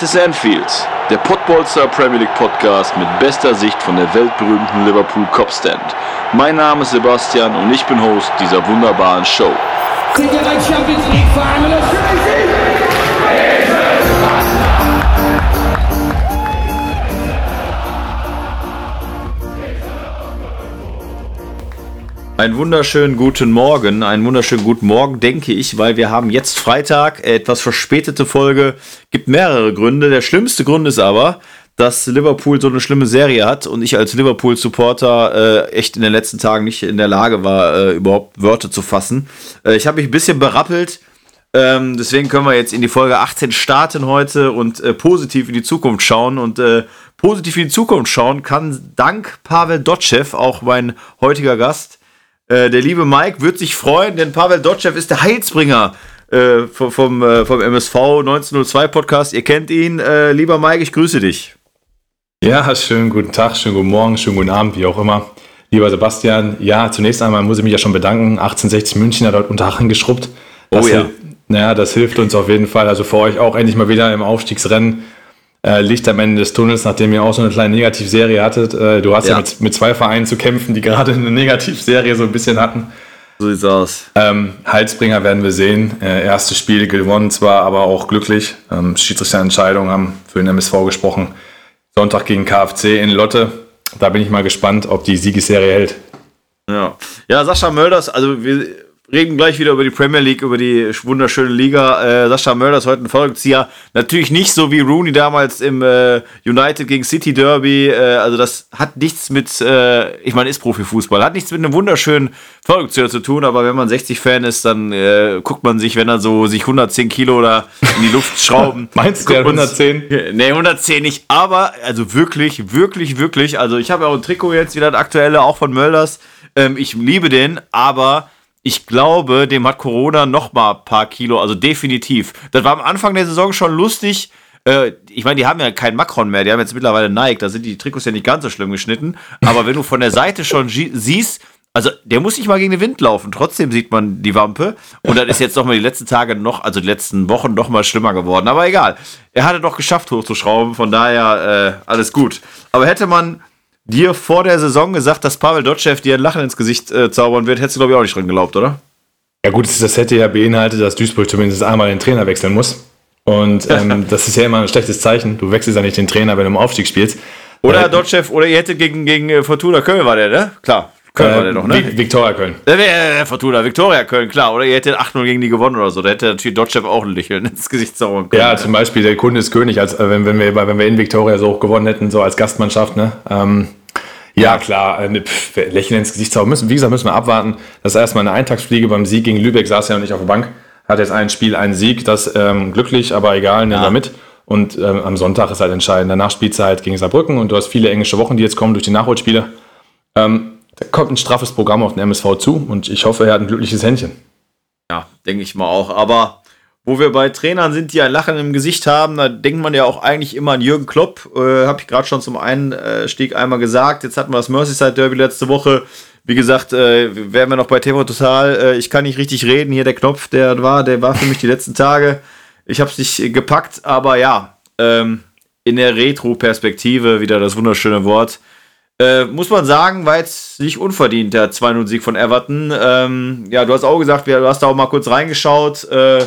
Ist Anfield, der Podbolster Premier League Podcast mit bester Sicht von der weltberühmten Liverpool Copstand. Mein Name ist Sebastian und ich bin Host dieser wunderbaren Show. Sind Einen wunderschönen guten Morgen, einen wunderschönen guten Morgen, denke ich, weil wir haben jetzt Freitag, etwas verspätete Folge, gibt mehrere Gründe. Der schlimmste Grund ist aber, dass Liverpool so eine schlimme Serie hat und ich als Liverpool-Supporter äh, echt in den letzten Tagen nicht in der Lage war, äh, überhaupt Wörter zu fassen. Äh, ich habe mich ein bisschen berappelt, ähm, deswegen können wir jetzt in die Folge 18 starten heute und äh, positiv in die Zukunft schauen und äh, positiv in die Zukunft schauen kann dank Pavel Dotschew, auch mein heutiger Gast, äh, der liebe Mike wird sich freuen, denn Pavel Dotschew ist der Heilsbringer äh, vom, vom, äh, vom, MSV 1902 Podcast. Ihr kennt ihn. Äh, lieber Mike, ich grüße dich. Ja, schönen guten Tag, schönen guten Morgen, schönen guten Abend, wie auch immer. Lieber Sebastian, ja, zunächst einmal muss ich mich ja schon bedanken. 1860 München hat dort unter Aachen geschrubbt. Das oh ja. Naja, das hilft uns auf jeden Fall. Also für euch auch endlich mal wieder im Aufstiegsrennen äh, Licht am Ende des Tunnels, nachdem ihr auch so eine kleine Negativserie hattet. Äh, du hast ja, ja mit, mit, zwei Vereinen zu kämpfen, die gerade eine Negativserie so ein bisschen hatten. So sieht's aus. Ähm, Heilsbringer werden wir sehen. Äh, erste Spiel gewonnen zwar, aber auch glücklich. Ähm, Schiedsrichterentscheidungen haben für den MSV gesprochen. Sonntag gegen KfC in Lotte. Da bin ich mal gespannt, ob die Siegesserie hält. Ja, ja Sascha Mölders, also wir reden gleich wieder über die Premier League, über die wunderschöne Liga. Äh, Sascha Mölders heute ein Folgezieher. Natürlich nicht so wie Rooney damals im äh, United gegen City Derby. Äh, also das hat nichts mit, äh, ich meine, ist Profifußball, hat nichts mit einem wunderschönen Folgezieher zu tun. Aber wenn man 60-Fan ist, dann äh, guckt man sich, wenn er so sich 110 Kilo da in die Luft schrauben. Meinst du 110? Nee, 110 nicht. Aber also wirklich, wirklich, wirklich. Also ich habe ja auch ein Trikot jetzt wieder, das aktuelle, auch von Mölders. Ähm, ich liebe den, aber ich glaube, dem hat Corona noch mal ein paar Kilo, also definitiv. Das war am Anfang der Saison schon lustig. Äh, ich meine, die haben ja keinen Macron mehr, die haben jetzt mittlerweile Nike, da sind die Trikots ja nicht ganz so schlimm geschnitten. Aber wenn du von der Seite schon siehst, also der muss nicht mal gegen den Wind laufen, trotzdem sieht man die Wampe. Und dann ist jetzt noch mal die letzten Tage noch, also die letzten Wochen noch mal schlimmer geworden. Aber egal, er hatte doch geschafft hochzuschrauben, von daher äh, alles gut. Aber hätte man dir vor der Saison gesagt, dass Pavel Dotschew dir ein Lachen ins Gesicht äh, zaubern wird, hättest du, glaube ich, auch nicht dran geglaubt, oder? Ja, gut, das hätte ja beinhaltet, dass Duisburg zumindest einmal den Trainer wechseln muss. Und ähm, das ist ja immer ein schlechtes Zeichen. Du wechselst ja nicht den Trainer, wenn du im Aufstieg spielst. Oder äh, Dotschew, oder ihr hättet gegen, gegen äh, Fortuna Köln war der, ne? Klar. Köln äh, war der noch, ne? Viktoria Köln. Äh, Fortuna, Viktoria Köln, klar. Oder ihr hättet 8-0 gegen die gewonnen oder so. Da hätte natürlich Dotschew auch ein Lächeln ins Gesicht zaubern können. Ja, zum Beispiel, der Kunde ist König, als, wenn, wenn, wir, wenn wir in Viktoria so hoch gewonnen hätten, so als Gastmannschaft, ne? Ähm, ja, klar, äh, pff, Lächeln ins Gesicht zaubern müssen. Wie gesagt, müssen wir abwarten. Das ist erstmal eine Eintagsfliege beim Sieg gegen Lübeck, saß ja noch nicht auf der Bank. Hat jetzt ein Spiel, einen Sieg, das ähm, glücklich, aber egal, nehmen ja. wir mit. Und ähm, am Sonntag ist halt entscheidend. Danach spielst du halt gegen Saarbrücken und du hast viele englische Wochen, die jetzt kommen durch die Nachholspiele. Ähm, da kommt ein straffes Programm auf den MSV zu und ich hoffe, er hat ein glückliches Händchen. Ja, denke ich mal auch. Aber wo wir bei Trainern sind, die ein Lachen im Gesicht haben, da denkt man ja auch eigentlich immer an Jürgen Klopp. Äh, Habe ich gerade schon zum Einstieg einmal gesagt. Jetzt hatten wir das Merseyside Derby letzte Woche. Wie gesagt, äh, wären wir noch bei TV Total. Äh, ich kann nicht richtig reden. Hier der Knopf, der war, der war für mich die letzten Tage. Ich habe es nicht gepackt, aber ja, ähm, in der Retro-Perspektive, wieder das wunderschöne Wort, äh, muss man sagen, war jetzt nicht unverdient der 2-0-Sieg von Everton. Ähm, ja, du hast auch gesagt, du hast da auch mal kurz reingeschaut. Äh,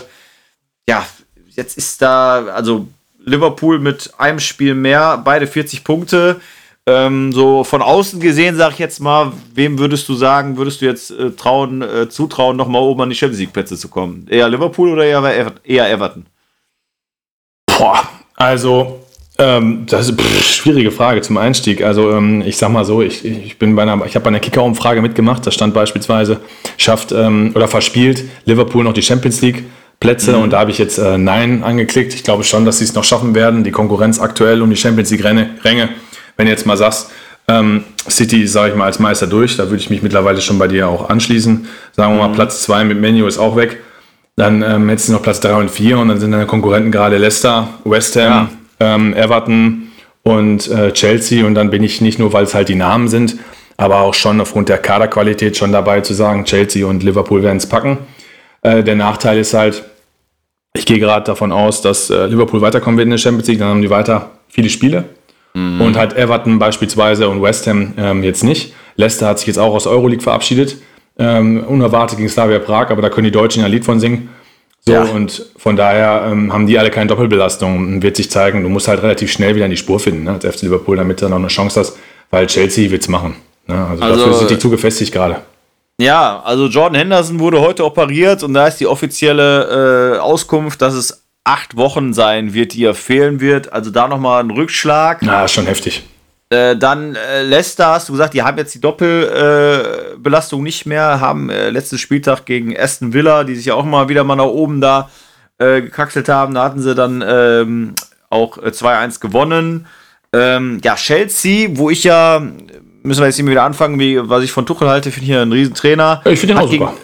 ja, jetzt ist da, also Liverpool mit einem Spiel mehr, beide 40 Punkte. Ähm, so von außen gesehen, sag ich jetzt mal, wem würdest du sagen, würdest du jetzt äh, trauen, äh, zutrauen, nochmal oben an die Champions League-Plätze zu kommen? Eher Liverpool oder eher, eher Everton? Boah, also ähm, das ist eine schwierige Frage zum Einstieg. Also ähm, ich sag mal so, ich, ich bin bei einer, ich habe bei einer Kicker-Umfrage mitgemacht. Da stand beispielsweise, schafft ähm, oder verspielt Liverpool noch die Champions League. Plätze mhm. und da habe ich jetzt äh, Nein angeklickt. Ich glaube schon, dass sie es noch schaffen werden. Die Konkurrenz aktuell um die Champions League-Ränge. Wenn du jetzt mal sagst, ähm, City, sage ich mal, als Meister durch, da würde ich mich mittlerweile schon bei dir auch anschließen. Sagen wir mal, mhm. Platz 2 mit Menu ist auch weg. Dann ähm, hättest du noch Platz 3 und 4 und dann sind deine Konkurrenten gerade Leicester, West Ham, ja. ähm, Everton und äh, Chelsea. Und dann bin ich nicht nur, weil es halt die Namen sind, aber auch schon aufgrund der Kaderqualität schon dabei zu sagen, Chelsea und Liverpool werden es packen. Äh, der Nachteil ist halt, Ich gehe gerade davon aus, dass äh, Liverpool weiterkommen wird in der Champions League. Dann haben die weiter viele Spiele. Mhm. Und halt Everton beispielsweise und West Ham ähm, jetzt nicht. Leicester hat sich jetzt auch aus Euroleague verabschiedet. Ähm, unerwartet gegen Slavia Prag, aber da können die Deutschen ja ein Lied von singen. So, ja. und von daher ähm, haben die alle keine Doppelbelastung. Wird sich zeigen, du musst halt relativ schnell wieder in die Spur finden, ne, als FC Liverpool, damit du noch eine Chance hast, weil Chelsea wird es machen. Ne? Also, also, dafür sind die zu gefestigt gerade. Ja, also Jordan Henderson wurde heute operiert und da ist die offizielle äh, Auskunft, dass es acht Wochen sein wird, die er fehlen wird. Also da nochmal ein Rückschlag. Na, schon heftig. Äh, dann äh, Leicester, hast du gesagt, die haben jetzt die Doppelbelastung äh, nicht mehr, haben äh, letzten Spieltag gegen Aston Villa, die sich ja auch mal wieder mal nach oben da gekackselt haben, da hatten sie dann ähm, auch 2-1 äh, gewonnen. Ähm, ja, Chelsea, wo ich ja, müssen wir jetzt wieder anfangen, wie, was ich von Tuchel halte, finde ich hier ein Riesentrainer. Ich finde den auch super. Gegen,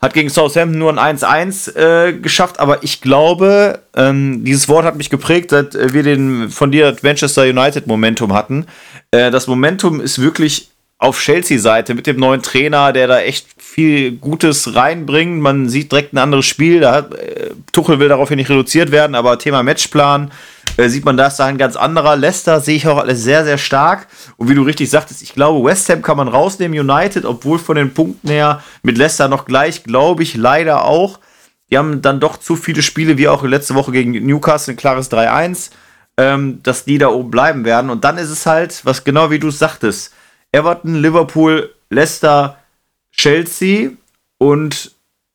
hat gegen Southampton nur ein 1-1 äh, geschafft, aber ich glaube, ähm, dieses Wort hat mich geprägt, seit wir den von dir Manchester United Momentum hatten. Äh, das Momentum ist wirklich auf Chelsea-Seite mit dem neuen Trainer, der da echt viel Gutes reinbringt. Man sieht direkt ein anderes Spiel. Da hat, äh, Tuchel will daraufhin nicht reduziert werden, aber Thema Matchplan äh, sieht man, da ist da ein ganz anderer. Leicester sehe ich auch alles sehr, sehr stark. Und wie du richtig sagtest, ich glaube, West Ham kann man rausnehmen, United, obwohl von den Punkten her mit Leicester noch gleich, glaube ich, leider auch. Die haben dann doch zu viele Spiele, wie auch letzte Woche gegen Newcastle, ein klares 3-1, ähm, dass die da oben bleiben werden. Und dann ist es halt, was genau wie du es sagtest, Everton, Liverpool, Leicester, Chelsea und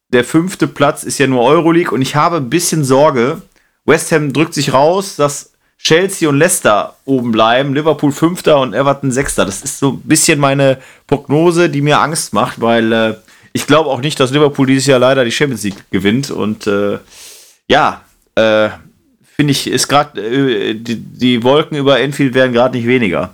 der fünfte Platz ist ja nur Euroleague und ich habe ein bisschen Sorge, West Ham drückt sich raus, dass Chelsea und Leicester oben bleiben, Liverpool Fünfter und Everton Sechster. Das ist so ein bisschen meine Prognose, die mir Angst macht, weil äh, ich glaube auch nicht, dass Liverpool dieses Jahr leider die Champions League gewinnt. Und äh, ja, äh, finde ich, ist gerade äh, die, die, Wolken über Enfield werden gerade nicht weniger.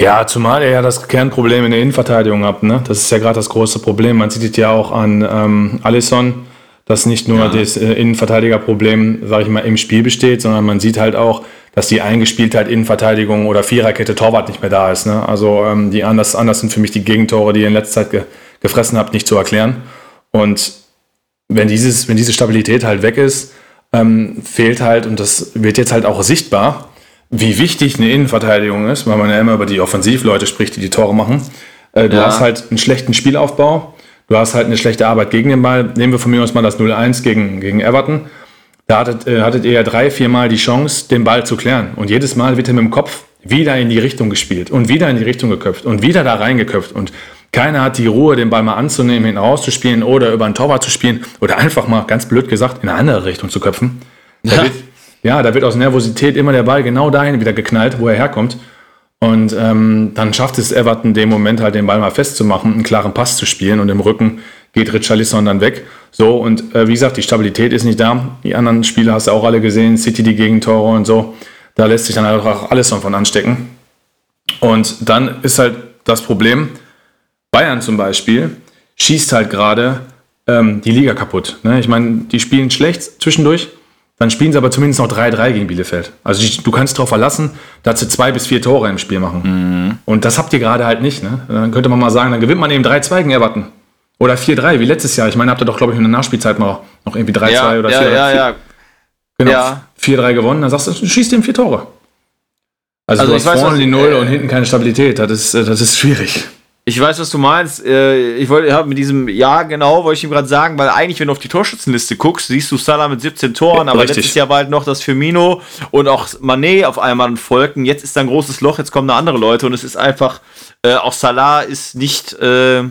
Ja, zumal er ja das Kernproblem in der Innenverteidigung hat. Ne? Das ist ja gerade das große Problem. Man sieht es ja auch an ähm, Alisson dass nicht nur ja. das äh, Innenverteidigerproblem, sage ich mal, im Spiel besteht, sondern man sieht halt auch, dass die Eingespieltheit Innenverteidigung oder Viererkette Torwart nicht mehr da ist. Ne? Also ähm, die anders, anders sind für mich die Gegentore, die ihr in letzter Zeit ge gefressen habt, nicht zu erklären. Und wenn, dieses, wenn diese Stabilität halt weg ist, ähm, fehlt halt, und das wird jetzt halt auch sichtbar, wie wichtig eine Innenverteidigung ist, weil man ja immer über die Offensivleute spricht, die die Tore machen. Äh, du ja. hast halt einen schlechten Spielaufbau, Du hast halt eine schlechte Arbeit gegen den Ball. Nehmen wir von mir aus mal das 0-1 gegen, gegen Everton. Da hattet, äh, hattet ihr ja drei, vier Mal die Chance, den Ball zu klären. Und jedes Mal wird er mit dem Kopf wieder in die Richtung gespielt und wieder in die Richtung geköpft und wieder da reingeköpft. Und keiner hat die Ruhe, den Ball mal anzunehmen, hinten rauszuspielen oder über einen Torwart zu spielen oder einfach mal, ganz blöd gesagt, in eine andere Richtung zu köpfen. Da ja. Wird, ja, da wird aus Nervosität immer der Ball genau dahin wieder geknallt, wo er herkommt. Und ähm, dann schafft es Everton, den Moment halt den Ball mal festzumachen, einen klaren Pass zu spielen und im Rücken geht Richarlison dann weg. So, und äh, wie gesagt, die Stabilität ist nicht da. Die anderen Spiele hast du auch alle gesehen, City die Gegentore und so. Da lässt sich dann halt auch alles davon anstecken. Und dann ist halt das Problem, Bayern zum Beispiel schießt halt gerade ähm, die Liga kaputt. Ne? Ich meine, die spielen schlecht zwischendurch, dann spielen sie aber zumindest noch 3-3 gegen Bielefeld. Also du kannst darauf verlassen, dass sie zwei bis vier Tore im Spiel machen. Mhm. Und das habt ihr gerade halt nicht. Ne? Dann könnte man mal sagen, dann gewinnt man eben 3-2 gegen Everton. Oder 4-3, wie letztes Jahr. Ich meine, habt ihr doch, glaube ich, in der Nachspielzeit noch, noch irgendwie 3-2 ja, oder 4-3. Ja, ja, ja. Genau, ja. 4-3 gewonnen. Dann sagst du, du schießt eben vier Tore. Also, also du hast weiß, vorne die Null äh, und hinten keine Stabilität. Das ist, das ist schwierig. Ich weiß, was du meinst. Äh, ich wollte ja, mit diesem Ja genau, wollte ich ihm gerade sagen, weil eigentlich, wenn du auf die Torschützenliste guckst, siehst du Salah mit 17 Toren, aber Richtig. letztes Jahr war halt noch das Firmino und auch Manet auf einmal folgten. Jetzt ist da ein großes Loch, jetzt kommen da andere Leute und es ist einfach, äh, auch Salah ist nicht, äh,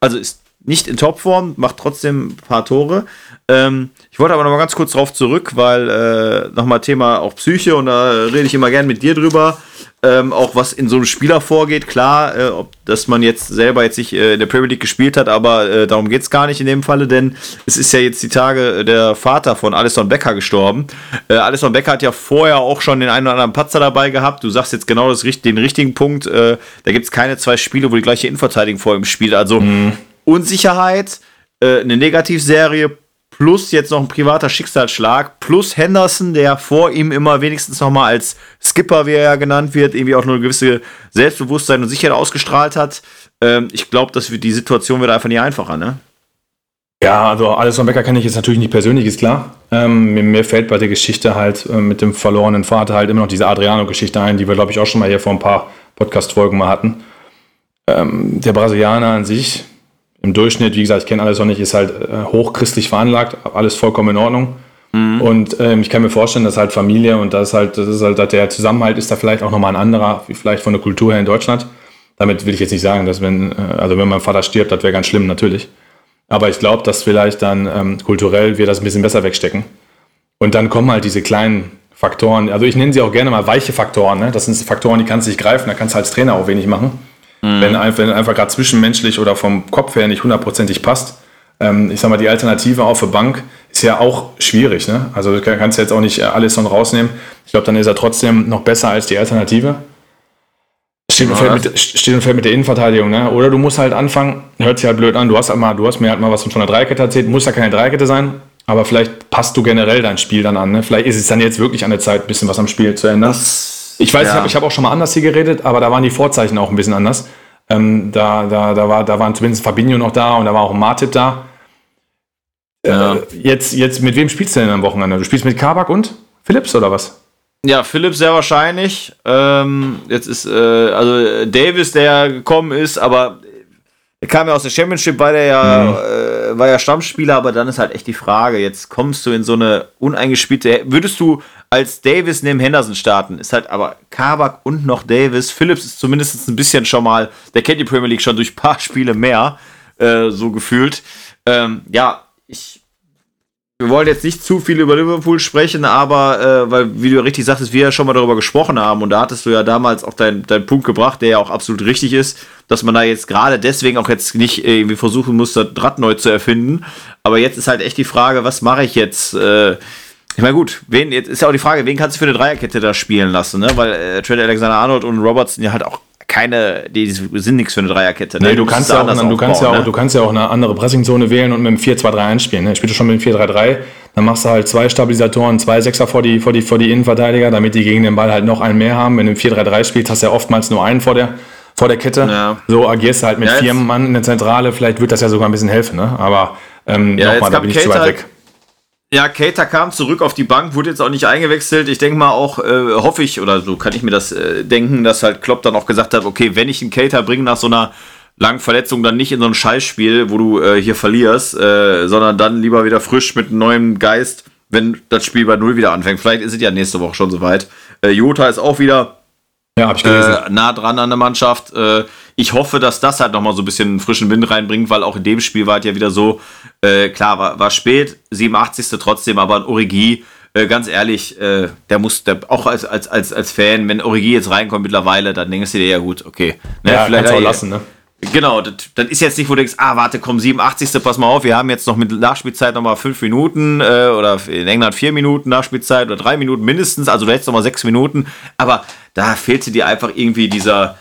also ist nicht in Topform, macht trotzdem ein paar Tore. Ähm, ich wollte aber noch mal ganz kurz drauf zurück, weil äh, nochmal Thema auch Psyche und da rede ich immer gern mit dir drüber ähm, auch was in so einem Spieler vorgeht. Klar, äh, ob, dass man jetzt selber jetzt nicht äh, in der Premier League gespielt hat, aber äh, darum geht es gar nicht in dem Falle, denn es ist ja jetzt die Tage äh, der Vater von Alisson Becker gestorben. Äh, Alisson Becker hat ja vorher auch schon den einen oder anderen Patzer dabei gehabt. Du sagst jetzt genau das, den richtigen Punkt. Äh, da gibt es keine zwei Spiele, wo die gleiche Innenverteidigung vor ihm spielt. Also mhm. Unsicherheit, äh, eine Negativserie plus jetzt noch ein privater Schicksalsschlag, plus Henderson, der vor ihm immer wenigstens noch mal als Skipper, wie er ja genannt wird, irgendwie auch nur eine gewisse Selbstbewusstsein und Sicherheit ausgestrahlt hat. Ähm, ich glaube, dass wir die Situation wird einfach nicht einfacher, ne? Ja, also alles von Becker kenne ich jetzt natürlich nicht persönlich, ist klar. Ähm, mir, mir, fällt bei der Geschichte halt äh, mit dem verlorenen Vater halt immer noch diese Adriano-Geschichte ein, die wir, glaube ich, auch schon mal hier vor ein paar Podcast-Folgen mal hatten. Ähm, der Brasilianer an sich, im Durchschnitt, wie gesagt, ich kenne alles noch nicht, ist halt äh, hochchristlich veranlagt, alles vollkommen in Ordnung. Mhm. Und ähm, ich kann mir vorstellen, dass halt Familie und das halt, das ist halt, der Zusammenhalt ist da vielleicht auch nochmal ein anderer, wie vielleicht von der Kultur her in Deutschland. Damit will ich jetzt nicht sagen, dass wenn, äh, also wenn mein Vater stirbt, das wäre ganz schlimm, natürlich. Aber ich glaube, dass vielleicht dann ähm, kulturell wir das ein bisschen besser wegstecken. Und dann kommen halt diese kleinen Faktoren, also ich nenne sie auch gerne mal weiche Faktoren. Ne? Das sind Faktoren, die kannst du nicht greifen, da kannst du als Trainer auch wenig machen. Mhm. Wenn, wenn einfach gerade zwischenmenschlich oder vom Kopf her nicht hundertprozentig passt. Ähm, ich sag mal, die Alternative auf der Bank ist ja auch schwierig. Ne? Also du kannst jetzt auch nicht alles von rausnehmen. Ich glaube, dann ist er trotzdem noch besser als die Alternative. Steht und, fällt mit, steht und fällt mit der Innenverteidigung, ne? Oder du musst halt anfangen, hört sich halt blöd an, du hast, halt mal, du hast mir halt mal was von der Dreikette erzählt, muss ja keine Dreikette sein, aber vielleicht passt du generell dein Spiel dann an. Ne? Vielleicht ist es dann jetzt wirklich an der Zeit, ein bisschen was am Spiel zu ändern. Das, ich weiß, ja. ich habe hab auch schon mal anders hier geredet, aber da waren die Vorzeichen auch ein bisschen anders. Ähm, da, da, da, war, da waren zumindest Fabinho noch da und da war auch Martip da. Ja. Äh, jetzt, jetzt, mit wem spielst du denn am Wochenende? Du spielst mit Kabak und Philips oder was? Ja, Philipp sehr wahrscheinlich. Ähm, jetzt ist, äh, also Davis, der gekommen ist, aber er kam ja aus der Championship, war der ja, mhm. äh, war ja Stammspieler, aber dann ist halt echt die Frage, jetzt kommst du in so eine uneingespielte, würdest du als Davis neben Henderson starten? Ist halt aber Kabak und noch Davis. Phillips ist zumindest ein bisschen schon mal, der kennt die Premier League schon durch ein paar Spiele mehr, äh, so gefühlt. Ähm, ja, ich wir wollen jetzt nicht zu viel über Liverpool sprechen, aber äh, weil, wie du richtig sagtest, wir ja schon mal darüber gesprochen haben und da hattest du ja damals auch deinen dein Punkt gebracht, der ja auch absolut richtig ist, dass man da jetzt gerade deswegen auch jetzt nicht irgendwie versuchen muss, das Rad neu zu erfinden. Aber jetzt ist halt echt die Frage, was mache ich jetzt? Äh, ich meine, gut, wen, jetzt ist ja auch die Frage, wen kannst du für eine Dreierkette da spielen lassen, ne? Weil äh, Trent Alexander-Arnold und Robertson ja halt auch keine, die sind nichts für eine Dreierkette. Ne? Nee, du, kannst ja, auch, du, kannst ja auch, ne? du kannst ja auch eine andere Pressingzone wählen und mit dem 4-2-3 einspielen. Ne? Spielst du schon mit dem 4-3-3, dann machst du halt zwei Stabilisatoren, zwei Sechser vor die, vor, die, vor die Innenverteidiger, damit die gegen den Ball halt noch einen mehr haben. Wenn du im 4-3-3 spielst, hast du ja oftmals nur einen vor der, vor der Kette. Ja. So agierst du halt mit ja, vier Mann in der Zentrale. Vielleicht wird das ja sogar ein bisschen helfen. Ne? Aber ähm, ja, nochmal, da bin ich zu weit weg. Ja, Cater kam zurück auf die Bank, wurde jetzt auch nicht eingewechselt. Ich denke mal auch, äh, hoffe ich, oder so kann ich mir das äh, denken, dass halt Klopp dann auch gesagt hat, okay, wenn ich einen Cater bringe nach so einer langen Verletzung, dann nicht in so ein Scheißspiel, wo du äh, hier verlierst, äh, sondern dann lieber wieder frisch mit neuem Geist, wenn das Spiel bei Null wieder anfängt. Vielleicht ist es ja nächste Woche schon soweit. Äh, Jota ist auch wieder ja, hab ich gelesen. Äh, nah dran an der Mannschaft. Äh, ich hoffe, dass das halt nochmal so ein bisschen frischen Wind reinbringt, weil auch in dem Spiel war es ja wieder so, äh, klar, war, war spät, 87. trotzdem, aber ein Origi, äh, ganz ehrlich, äh, der muss, der, auch als, als, als, als Fan, wenn Origi jetzt reinkommt mittlerweile, dann denkst du dir ja gut, okay. Ne, ja, vielleicht auch lassen, ne? Genau, das, das, ist jetzt nicht, wo du denkst, ah, warte, komm, 87. Pass mal auf, wir haben jetzt noch mit Nachspielzeit nochmal fünf Minuten äh, oder in England vier Minuten Nachspielzeit oder drei Minuten mindestens, also du hättest nochmal sechs Minuten, aber da fehlte dir einfach irgendwie dieser,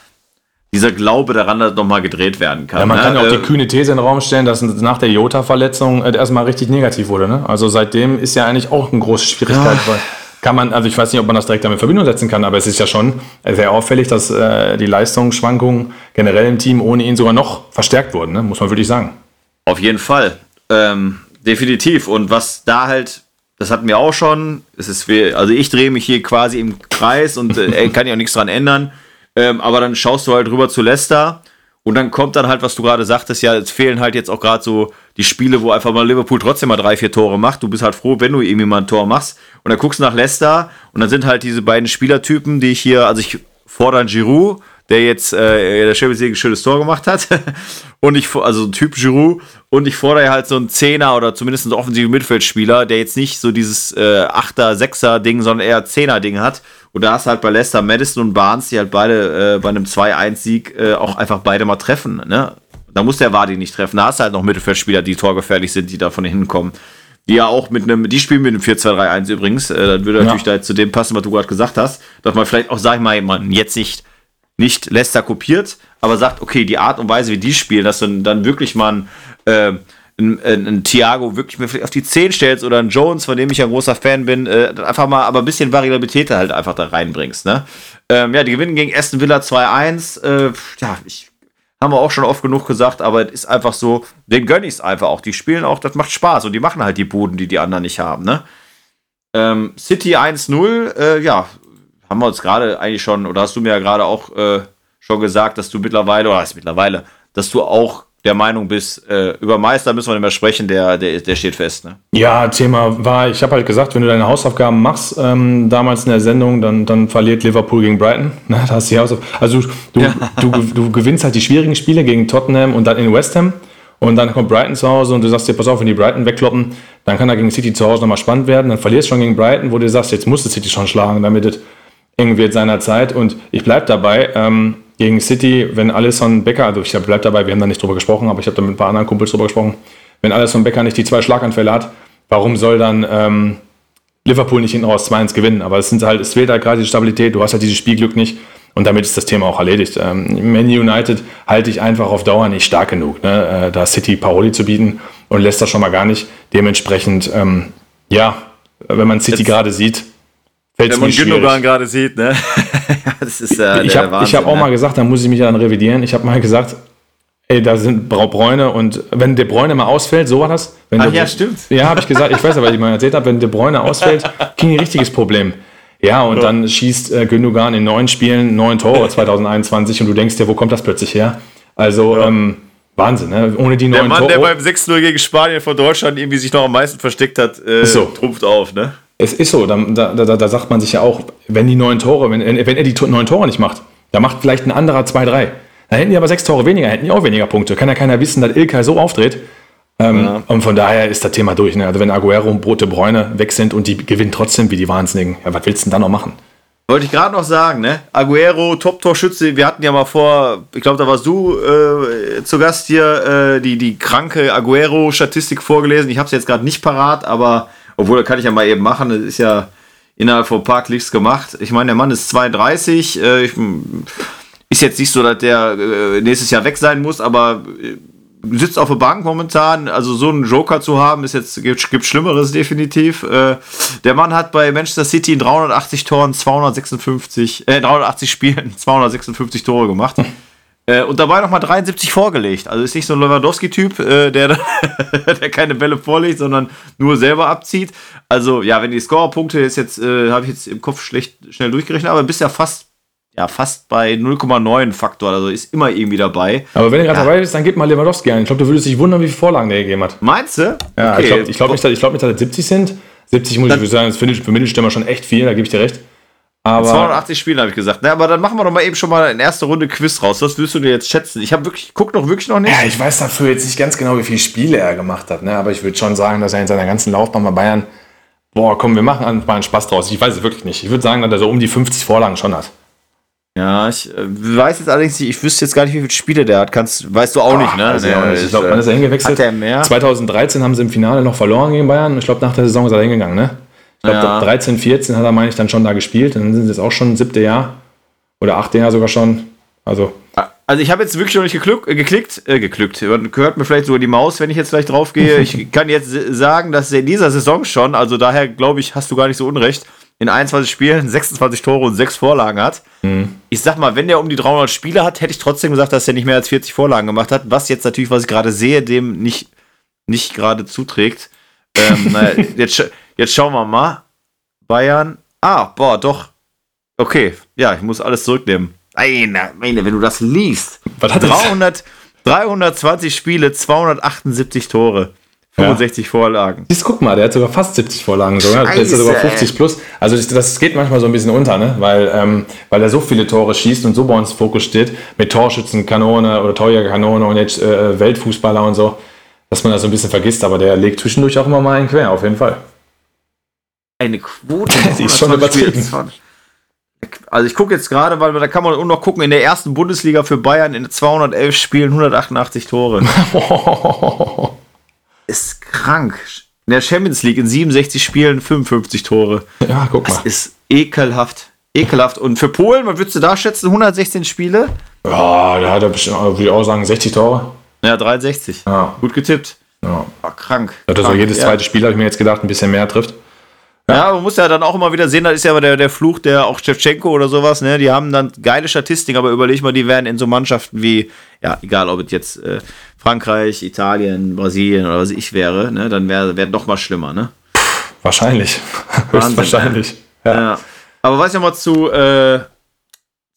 dieser Glaube daran, dass nochmal gedreht werden kann. Ja, man ne? kann ja auch äh, die kühne These in den Raum stellen, dass nach der Jota-Verletzung äh, erstmal richtig negativ wurde. Ne? Also seitdem ist ja eigentlich auch eine große Schwierigkeit, ja. weil kann man, also ich weiß nicht, ob man das direkt damit in Verbindung setzen kann, aber es ist ja schon sehr auffällig, dass äh, die Leistungsschwankungen generell im Team ohne ihn sogar noch verstärkt wurden, ne? muss man wirklich sagen. Auf jeden Fall. Ähm, definitiv. Und was da halt, das hatten wir auch schon, es ist, also ich drehe mich hier quasi im Kreis und äh, kann ja auch nichts dran ändern. Ähm, aber dann schaust du halt rüber zu Leicester und dann kommt dann halt, was du gerade sagtest, ja, es fehlen halt jetzt auch gerade so die Spiele, wo einfach mal Liverpool trotzdem mal drei, vier Tore macht. Du bist halt froh, wenn du irgendwie mal ein Tor machst. Und dann guckst du nach Leicester und dann sind halt diese beiden Spielertypen, die ich hier, also ich fordere Giroud, der jetzt äh, der Champions League ein schönes Tor gemacht hat. und ich, also Typ Giroud. Und ich fordere halt so einen Zehner oder zumindest einen offensiven Mittelfeldspieler, der jetzt nicht so dieses äh, Achter, Sechser Ding, sondern eher Zehner Ding hat. Und da hast du halt bei Leicester Madison und Barnes, die halt beide äh, bei einem 2-1-Sieg äh, auch einfach beide mal treffen. Ne? Da muss der Wadi nicht treffen. Da hast du halt noch Mittelfeldspieler, die torgefährlich sind, die da von hinten kommen. Die ja auch mit einem, die spielen mit einem 4-2-3-1 übrigens. Äh, dann würde ja. natürlich da zu dem passen, was du gerade gesagt hast. Dass man vielleicht auch, sag ich mal, man jetzt nicht, nicht Leicester kopiert, aber sagt, okay, die Art und Weise, wie die spielen, dass du dann wirklich mal ein, ein, ein, ein Thiago wirklich mir auf die 10 stellst oder ein Jones, von dem ich ja ein großer Fan bin, äh, einfach mal aber ein bisschen Variabilität halt einfach da reinbringst. Ne? Ähm, ja, die gewinnen gegen Aston Villa 2-1. Äh, ja, ich Haben wir auch schon oft genug gesagt, aber es ist einfach so, den gönne ich es einfach auch. Die spielen auch, das macht Spaß und die machen halt die Buden, die die anderen nicht haben, ne? Ähm, City 1-0, äh, ja, haben wir uns gerade eigentlich schon, oder hast du mir ja gerade auch äh, schon gesagt, dass du mittlerweile, oder ist mittlerweile, dass du auch der Meinung bist, äh, über Meister müssen wir nicht mehr sprechen, der, der, der steht fest. Ne? Ja, Thema war, ich habe halt gesagt, wenn du deine Hausaufgaben machst, ähm, damals in der Sendung, dann, dann verliert Liverpool gegen Brighton. Ne, da hast du die Hausaufgaben. Also du, ja. du, du gewinnst halt die schwierigen Spiele gegen Tottenham und dann in West Ham. Und dann kommt Brighton zu Hause und du sagst dir, pass auf, wenn die Brighton wegkloppen, dann kann er gegen City zu Hause nochmal spannend werden. Dann verlierst du schon gegen Brighton, wo du sagst, jetzt musst du City schon schlagen, damit es irgendwie jetzt seiner Zeit. Und ich bleibe dabei, ähm, gegen City, wenn Alisson Becker, also ich bleibe dabei, wir haben da nicht drüber gesprochen, aber ich habe da mit ein paar anderen Kumpels drüber gesprochen, wenn Alisson Becker nicht die zwei Schlaganfälle hat, warum soll dann ähm, Liverpool nicht hinten raus 2-1 gewinnen? Aber es sind halt, es fehlt halt gerade die Stabilität, du hast halt dieses Spielglück nicht. Und damit ist das Thema auch erledigt. Ähm, Man United halte ich einfach auf Dauer nicht stark genug, ne? äh, da City Paroli zu bieten und lässt das schon mal gar nicht. Dementsprechend, ähm, ja, wenn man City gerade sieht, fällt es mir schwierig. Wenn man gerade sieht, ne? das ist äh, Ich habe hab auch ne? mal gesagt, da muss ich mich dann revidieren. Ich habe mal gesagt, ey, da sind Bräune und wenn der Bräune mal ausfällt, so war das. Wenn Ach ja, stimmt. Ja, habe ich gesagt, ich weiß aber, was ich mal erzählt habe, wenn der Bräune ausfällt, ging ein richtiges Problem. Ja, und ja. dann schießt äh, Gündogan in neun Spielen neun Tore 2021 und du denkst dir, wo kommt das plötzlich her? Also, ja. ähm, Wahnsinn, ne? Ohne die neun Tore. Der Mann, Tore der beim 6-0 gegen Spanien von Deutschland irgendwie sich noch am meisten versteckt hat, äh, so. trumpft auf, ne? Es ist so, da, da, da, da, sagt man sich ja auch, wenn die neun Tore, wenn, wenn er die neun Tore nicht macht, da macht vielleicht ein anderer zwei, drei. Dann hätten die aber sechs Tore weniger, hätten die auch weniger Punkte. Kann ja keiner wissen, dass Ilkay so auftritt. Ähm, ja. Und von daher ist das Thema durch. Ne? Also wenn Aguero und Brote Bräune weg sind und die gewinnen trotzdem wie die Wahnsinnigen, ja, was willst du denn da noch machen? Wollte ich gerade noch sagen, ne? Aguero, Top-Torschütze. Wir hatten ja mal vor, ich glaube, da warst du äh, zu Gast hier, äh, die, die kranke Aguero-Statistik vorgelesen. Ich habe es jetzt gerade nicht parat, aber obwohl, da kann ich ja mal eben machen. Das ist ja innerhalb von ein paar Klicks gemacht. Ich meine, der Mann ist 32. Äh, ich, ist jetzt nicht so, dass der äh, nächstes Jahr weg sein muss, aber äh, sitzt auf der Bank momentan. Also so einen Joker zu haben, ist jetzt gibt, gibt Schlimmeres definitiv. Äh, der Mann hat bei Manchester City in 380 Toren 256, äh, 380 Spielen 256 Tore gemacht. Äh, und dabei nochmal 73 vorgelegt. Also ist nicht so ein Lewandowski-Typ, äh, der, der keine Bälle vorlegt, sondern nur selber abzieht. Also ja, wenn die Scorerpunkte ist jetzt, äh, habe ich jetzt im Kopf schlecht schnell durchgerechnet, aber bist ja fast ja, fast bei 0,9 Faktor, also ist immer irgendwie dabei. Aber wenn er gerade ja. dabei ist, dann gib mal Lewandowski ein. Ich glaube, du würdest dich wundern, wie viele Vorlagen der gegeben hat. Meinst du? Ja, okay. ich glaube ich glaub nicht, ich glaub nicht, dass es 70 sind. 70 muss dann, ich sagen, das finde ich für Mittelstürmer schon echt viel, da gebe ich dir recht. Aber 280 Spiele habe ich gesagt. Na, aber dann machen wir doch mal eben schon mal in erster Runde Quiz raus. Was willst du dir jetzt schätzen? Ich habe wirklich, guck noch wirklich noch nicht. Ja, ich weiß dafür jetzt nicht ganz genau, wie viele Spiele er gemacht hat. Ne? Aber ich würde schon sagen, dass er in seiner ganzen Laufbahn bei Bayern, boah, komm, wir machen mal einen Spaß draus. Ich weiß es wirklich nicht. Ich würde sagen, dass er so um die 50 Vorlagen schon hat. Ja, ich äh, weiß jetzt allerdings nicht, ich wüsste jetzt gar nicht, wie viele Spiele der hat. Kannst, weißt du auch Ach, nicht, ne? Also ja, ich glaube, wann ist er hingewechselt? Hat er mehr? 2013 haben sie im Finale noch verloren gegen Bayern. Ich glaube, nach der Saison ist er hingegangen, ne? Ich glaube, ja. 13, 14 hat er, meine ich, dann schon da gespielt. Dann sind sie jetzt auch schon siebte Jahr oder achte Jahr sogar schon. Also. Also ich habe jetzt wirklich noch nicht geklickt, äh, geklickt, äh, geklickt. Gehört mir vielleicht sogar die Maus, wenn ich jetzt gleich drauf gehe. ich kann jetzt sagen, dass in dieser Saison schon, also daher glaube ich, hast du gar nicht so unrecht, in 21 Spielen 26 Tore und 6 Vorlagen hat. Mhm. Ich sag mal, wenn der um die 300 Spiele hat, hätte ich trotzdem gesagt, dass er nicht mehr als 40 Vorlagen gemacht hat. Was jetzt natürlich, was ich gerade sehe, dem nicht, nicht gerade zuträgt. Ähm, naja, jetzt, Jetzt schauen wir mal. Bayern. Ah, boah, doch. Okay, ja, ich muss alles zurücknehmen. Meine, meine, wenn du das liest. Was hat 300, 320 Spiele, 278 Tore. 65 ja. Vorlagen. Siehst, guck mal, der hat sogar fast 70 Vorlagen sogar. Der ist sogar 50 plus. Also das, das, geht manchmal so ein bisschen unter, ne? weil, ähm, weil er so viele Tore schießt und so bei uns Fokus steht, mit Torschützenkanone oder Torjägerkanone und jetzt äh, Weltfußballer und so, dass man das so ein bisschen vergisst. Aber der legt zwischendurch auch immer mal einen quer, auf jeden Fall eine Quote. Die ist schon übertrieben. Also ich gucke jetzt gerade, weil da kann man noch gucken, in der ersten Bundesliga für Bayern in 211 Spielen 188 Tore. ist krank. In der Champions League in 67 Spielen 55 Tore. Ja, guck mal. Das ist ekelhaft. Ekelhaft. Und für Polen, was würdest du da schätzen? 116 Spiele? Ja, da hat er bestimmt, würde ich auch sagen, 60 Tore. Ja, 63. Ja. Gut getippt. Ja. Oh, krank. Dass er so jedes zweite Spiel, habe ich mir jetzt gedacht, ein bisschen mehr trifft. Ja, man muss ja dann auch immer wieder sehen, das ist ja aber der, der Fluch der auch Shevchenko oder sowas, ne? Die haben dann geile Statistiken, aber überleg mal, die werden in so Mannschaften wie, ja, egal ob es jetzt äh, Frankreich, Italien, Brasilien oder was ich wäre, ne, dann wäre wär doch mal schlimmer, ne? Wahrscheinlich. Höchstwahrscheinlich. Ja. ja. Aber was ich noch mal zu, äh,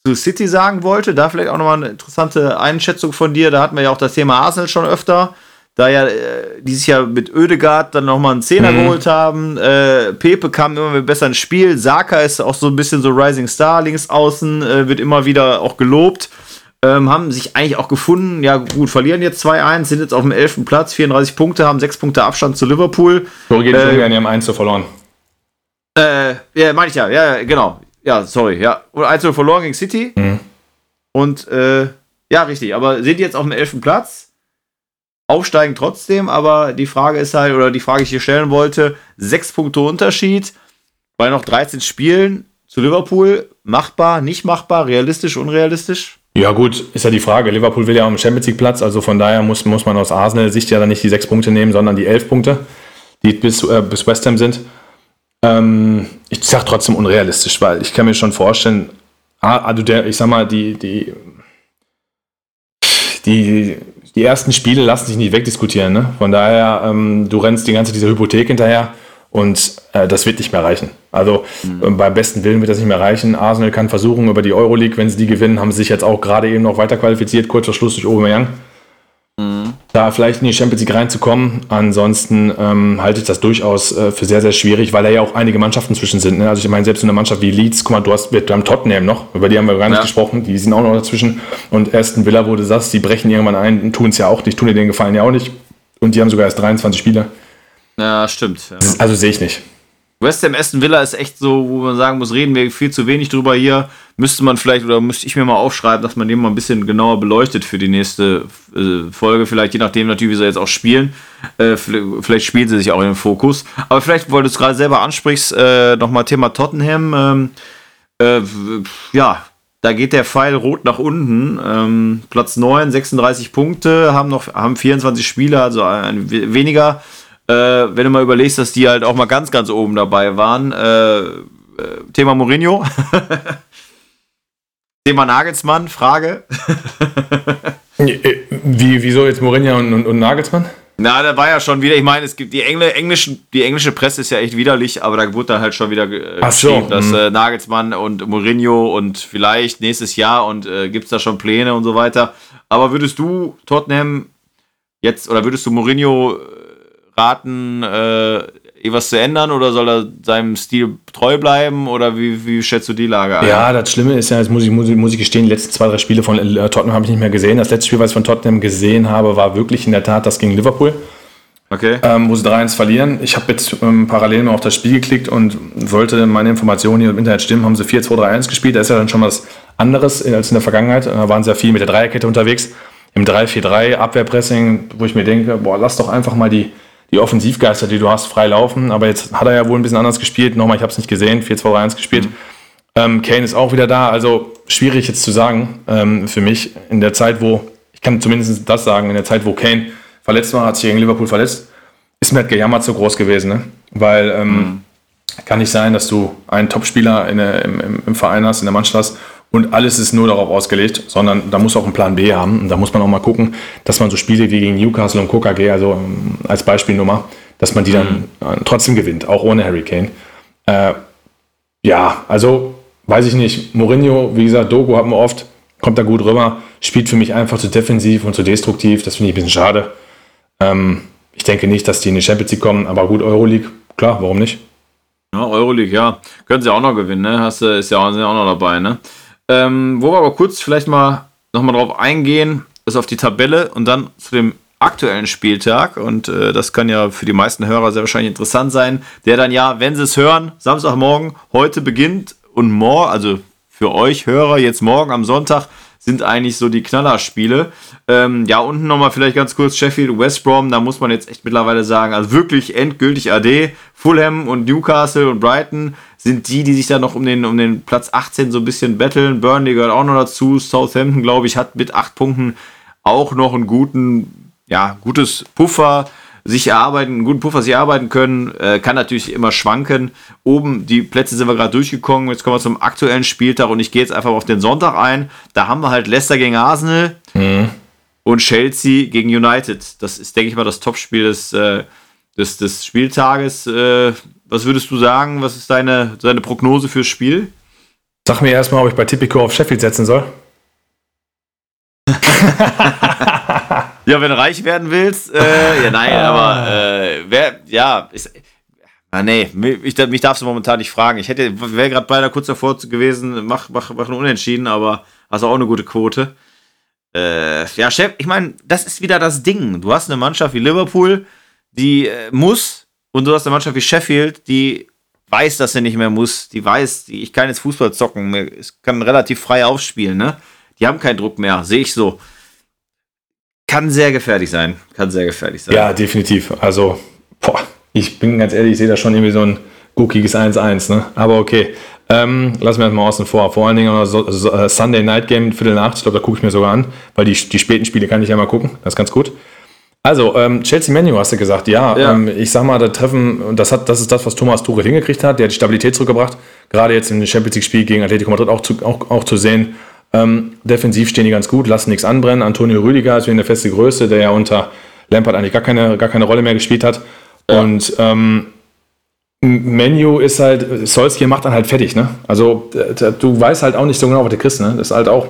zu City sagen wollte, da vielleicht auch nochmal eine interessante Einschätzung von dir. Da hatten wir ja auch das Thema Arsenal schon öfter. Da ja äh, dieses Jahr mit Oedegaard dann nochmal einen Zehner mhm. geholt haben. Äh, Pepe kam immer besser ins Spiel. Saka ist auch so ein bisschen so Rising Star links außen, äh, wird immer wieder auch gelobt. Ähm, haben sich eigentlich auch gefunden. Ja, gut, verlieren jetzt 2-1, sind jetzt auf dem 11. Platz, 34 Punkte, haben 6 Punkte Abstand zu Liverpool. Korrigiert äh, ungern, die haben 1 zu verloren. Äh, ja, meine ich ja, ja, genau. Ja, sorry, ja. Und 1 zu verloren gegen City. Mhm. Und, äh, ja, richtig, aber sind jetzt auf dem 11. Platz. Aufsteigen trotzdem, aber die Frage ist halt, oder die Frage, die ich hier stellen wollte, 6 Punkte Unterschied bei noch 13 Spielen zu Liverpool. Machbar, nicht machbar, realistisch, unrealistisch? Ja, gut, ist ja die Frage. Liverpool will ja am Champions League Platz, also von daher muss, muss man aus Arsenal-Sicht ja dann nicht die sechs Punkte nehmen, sondern die elf Punkte, die bis, äh, bis West Ham sind. Ähm, ich sag trotzdem unrealistisch, weil ich kann mir schon vorstellen, also der, ich sag mal, die, die, die, die ersten Spiele lassen sich nicht wegdiskutieren. Ne? Von daher, ähm, du rennst die ganze diese Hypothek hinterher und äh, das wird nicht mehr reichen. Also mhm. äh, beim besten Willen wird das nicht mehr reichen. Arsenal kann versuchen über die Euroleague, wenn sie die gewinnen, haben sie sich jetzt auch gerade eben noch weiter qualifiziert, kurz vor Schluss durch Aubameyang. Mhm. Da vielleicht in die Champions League reinzukommen. Ansonsten ähm, halte ich das durchaus äh, für sehr, sehr schwierig, weil da ja auch einige Mannschaften zwischen sind. Ne? Also ich meine, selbst in einer Mannschaft wie Leeds, guck mal, du hast, wir haben Tottenham noch, über die haben wir gar nicht ja. gesprochen, die sind auch noch dazwischen. Und Aston Villa, wo du sagst, die brechen irgendwann ein, tun es ja auch nicht, tun dir den Gefallen ja auch nicht. Und die haben sogar erst 23 Spieler. Ja, stimmt. Ja. Also sehe ich nicht. West Ham Aston Villa ist echt so, wo man sagen muss, reden wir viel zu wenig drüber hier. Müsste man vielleicht oder müsste ich mir mal aufschreiben, dass man den mal ein bisschen genauer beleuchtet für die nächste äh, Folge. Vielleicht je nachdem natürlich, wie sie jetzt auch spielen. Äh, vielleicht spielen sie sich auch in den Fokus. Aber vielleicht, weil du es gerade selber ansprichst, äh, nochmal Thema Tottenham. Ähm, äh, ja, da geht der Pfeil rot nach unten. Ähm, Platz 9, 36 Punkte, haben noch haben 24 Spieler, also ein, weniger äh, wenn du mal überlegst, dass die halt auch mal ganz, ganz oben dabei waren. Äh, äh Thema Mourinho. Thema Nagelsmann, Frage. Äh, wie, wieso jetzt Mourinho und, und, und, Nagelsmann? Na, da war ja schon wieder, ich meine, es gibt die, Engl englischen, die englische Presse ist ja echt widerlich, aber da wurde dann halt schon wieder äh, geschrieben, so, dass mhm. äh, Nagelsmann und Mourinho und vielleicht nächstes Jahr und äh, gibt es da schon Pläne und so weiter. Aber würdest du Tottenham jetzt oder würdest du Mourinho raten, äh, was zu ändern oder soll er seinem Stil treu bleiben oder wie, wie schätzt du die Lage ein? Ja, das Schlimme ist ja, jetzt muss ich, muss, muss ich gestehen, die letzten zwei, drei Spiele von äh, Tottenham habe ich nicht mehr gesehen. Das letzte Spiel, was ich von Tottenham gesehen habe, war wirklich in der Tat das gegen Liverpool. Okay. Ähm, wo sie 3-1 verlieren. Ich habe jetzt ähm, parallel mal auf das Spiel geklickt und sollte meine Informationen hier im Internet stimmen, haben sie 4-2-3-1 gespielt. Das ist ja dann schon was anderes als in der Vergangenheit. Da waren sie ja viel mit der Dreierkette unterwegs. Im 3-4-3 Abwehrpressing, wo ich mir denke, boah, lass doch einfach mal die die Offensivgeister, die du hast, frei laufen. Aber jetzt hat er ja wohl ein bisschen anders gespielt. Nochmal, ich habe es nicht gesehen, 4-2-3-1 gespielt. Mhm. Ähm, Kane ist auch wieder da. Also schwierig jetzt zu sagen ähm, für mich. In der Zeit, wo, ich kann zumindest das sagen, in der Zeit, wo Kane verletzt war, hat sich gegen Liverpool verletzt, ist mir halt gejammert so groß gewesen. Ne? Weil ähm, mhm. kann nicht sein, dass du einen Topspieler in der, im, im, Verein hast, in der Mannschaft hast und alles ist nur darauf ausgelegt, sondern da muss auch ein Plan B haben. Und da muss man auch mal gucken, dass man so Spiele wie gegen Newcastle und KKG, also ähm, als Beispielnummer, dass man die dann mhm. trotzdem gewinnt, auch ohne Harry Kane. Äh, ja, also weiß ich nicht. Mourinho, wie gesagt, Dogo haben wir oft, kommt da gut rüber, spielt für mich einfach zu defensiv und zu destruktiv. Das finde ich ein bisschen schade. Ähm, ich denke nicht, dass die in die Champions League kommen, aber gut, Euroleague, klar, warum nicht? Ja, Euroleague, ja. Können sie auch noch gewinnen, ne? Hast, ist ja auch, sind ja auch noch dabei, ne? Ähm, wo wir aber kurz vielleicht mal nochmal drauf eingehen, ist auf die Tabelle und dann zu dem aktuellen Spieltag. Und äh, das kann ja für die meisten Hörer sehr wahrscheinlich interessant sein, der dann ja, wenn sie es hören, Samstagmorgen heute beginnt und morgen, also für euch Hörer jetzt morgen am Sonntag, sind eigentlich so die Knallerspiele. Ähm, ja, unten nochmal vielleicht ganz kurz Sheffield, West Brom, da muss man jetzt echt mittlerweile sagen, also wirklich endgültig AD. Fulham und Newcastle und Brighton sind die, die sich da noch um den, um den Platz 18 so ein bisschen betteln. Burnley gehört auch noch dazu. Southampton, glaube ich, hat mit acht Punkten auch noch einen guten, ja, gutes Puffer. Sich erarbeiten, einen guten Puffer sich erarbeiten können. Äh, kann natürlich immer schwanken. Oben, die Plätze sind wir gerade durchgekommen. Jetzt kommen wir zum aktuellen Spieltag und ich gehe jetzt einfach auf den Sonntag ein. Da haben wir halt Leicester gegen Arsenal mhm. und Chelsea gegen United. Das ist, denke ich mal, das Topspiel des, äh, des, des Spieltages. Äh, was würdest du sagen? Was ist deine, deine Prognose fürs Spiel? Sag mir erstmal, ob ich bei Tipico auf Sheffield setzen soll. ja, wenn du reich werden willst, äh, ja, nein, ah. aber äh, wer, ja, ist, ah, nee, ich, mich darfst du momentan nicht fragen. Ich hätte, wäre gerade beinahe kurz davor gewesen, mach, mach, mach einen Unentschieden, aber hast auch eine gute Quote. Äh, ja, Chef, ich meine, das ist wieder das Ding. Du hast eine Mannschaft wie Liverpool, die äh, muss, und du hast eine Mannschaft wie Sheffield, die weiß, dass er nicht mehr muss. Die weiß, die, ich kann jetzt Fußball zocken, ich kann relativ frei aufspielen, ne? Die haben keinen Druck mehr, sehe ich so. Kann sehr gefährlich sein. Kann sehr gefährlich sein. Ja, definitiv. Also, boah, ich bin ganz ehrlich, ich sehe da schon irgendwie so ein guckiges 1-1, ne? Aber okay. Ähm, lassen wir das mal außen vor. Vor allen Dingen so, so, uh, Sunday Night Game, Viertel nach. Ich glaube, da gucke ich mir sogar an, weil die, die späten Spiele kann ich ja mal gucken. Das ist ganz gut. Also, ähm, Chelsea Menu hast du gesagt, ja. ja. Ähm, ich sag mal, das Treffen, das, hat, das ist das, was Thomas Tuchel hingekriegt hat. Der hat die Stabilität zurückgebracht. Gerade jetzt im Champions League-Spiel gegen Atletico Madrid auch zu, auch, auch zu sehen. Ähm, defensiv stehen die ganz gut, lassen nichts anbrennen. Antonio Rüdiger ist wieder eine feste Größe, der ja unter Lampard eigentlich gar keine, gar keine Rolle mehr gespielt hat. Ja. Und ähm, Menu ist halt, Solskjaer macht dann halt fertig, ne? Also du weißt halt auch nicht so genau, was du kriegst, ne? Das ist halt auch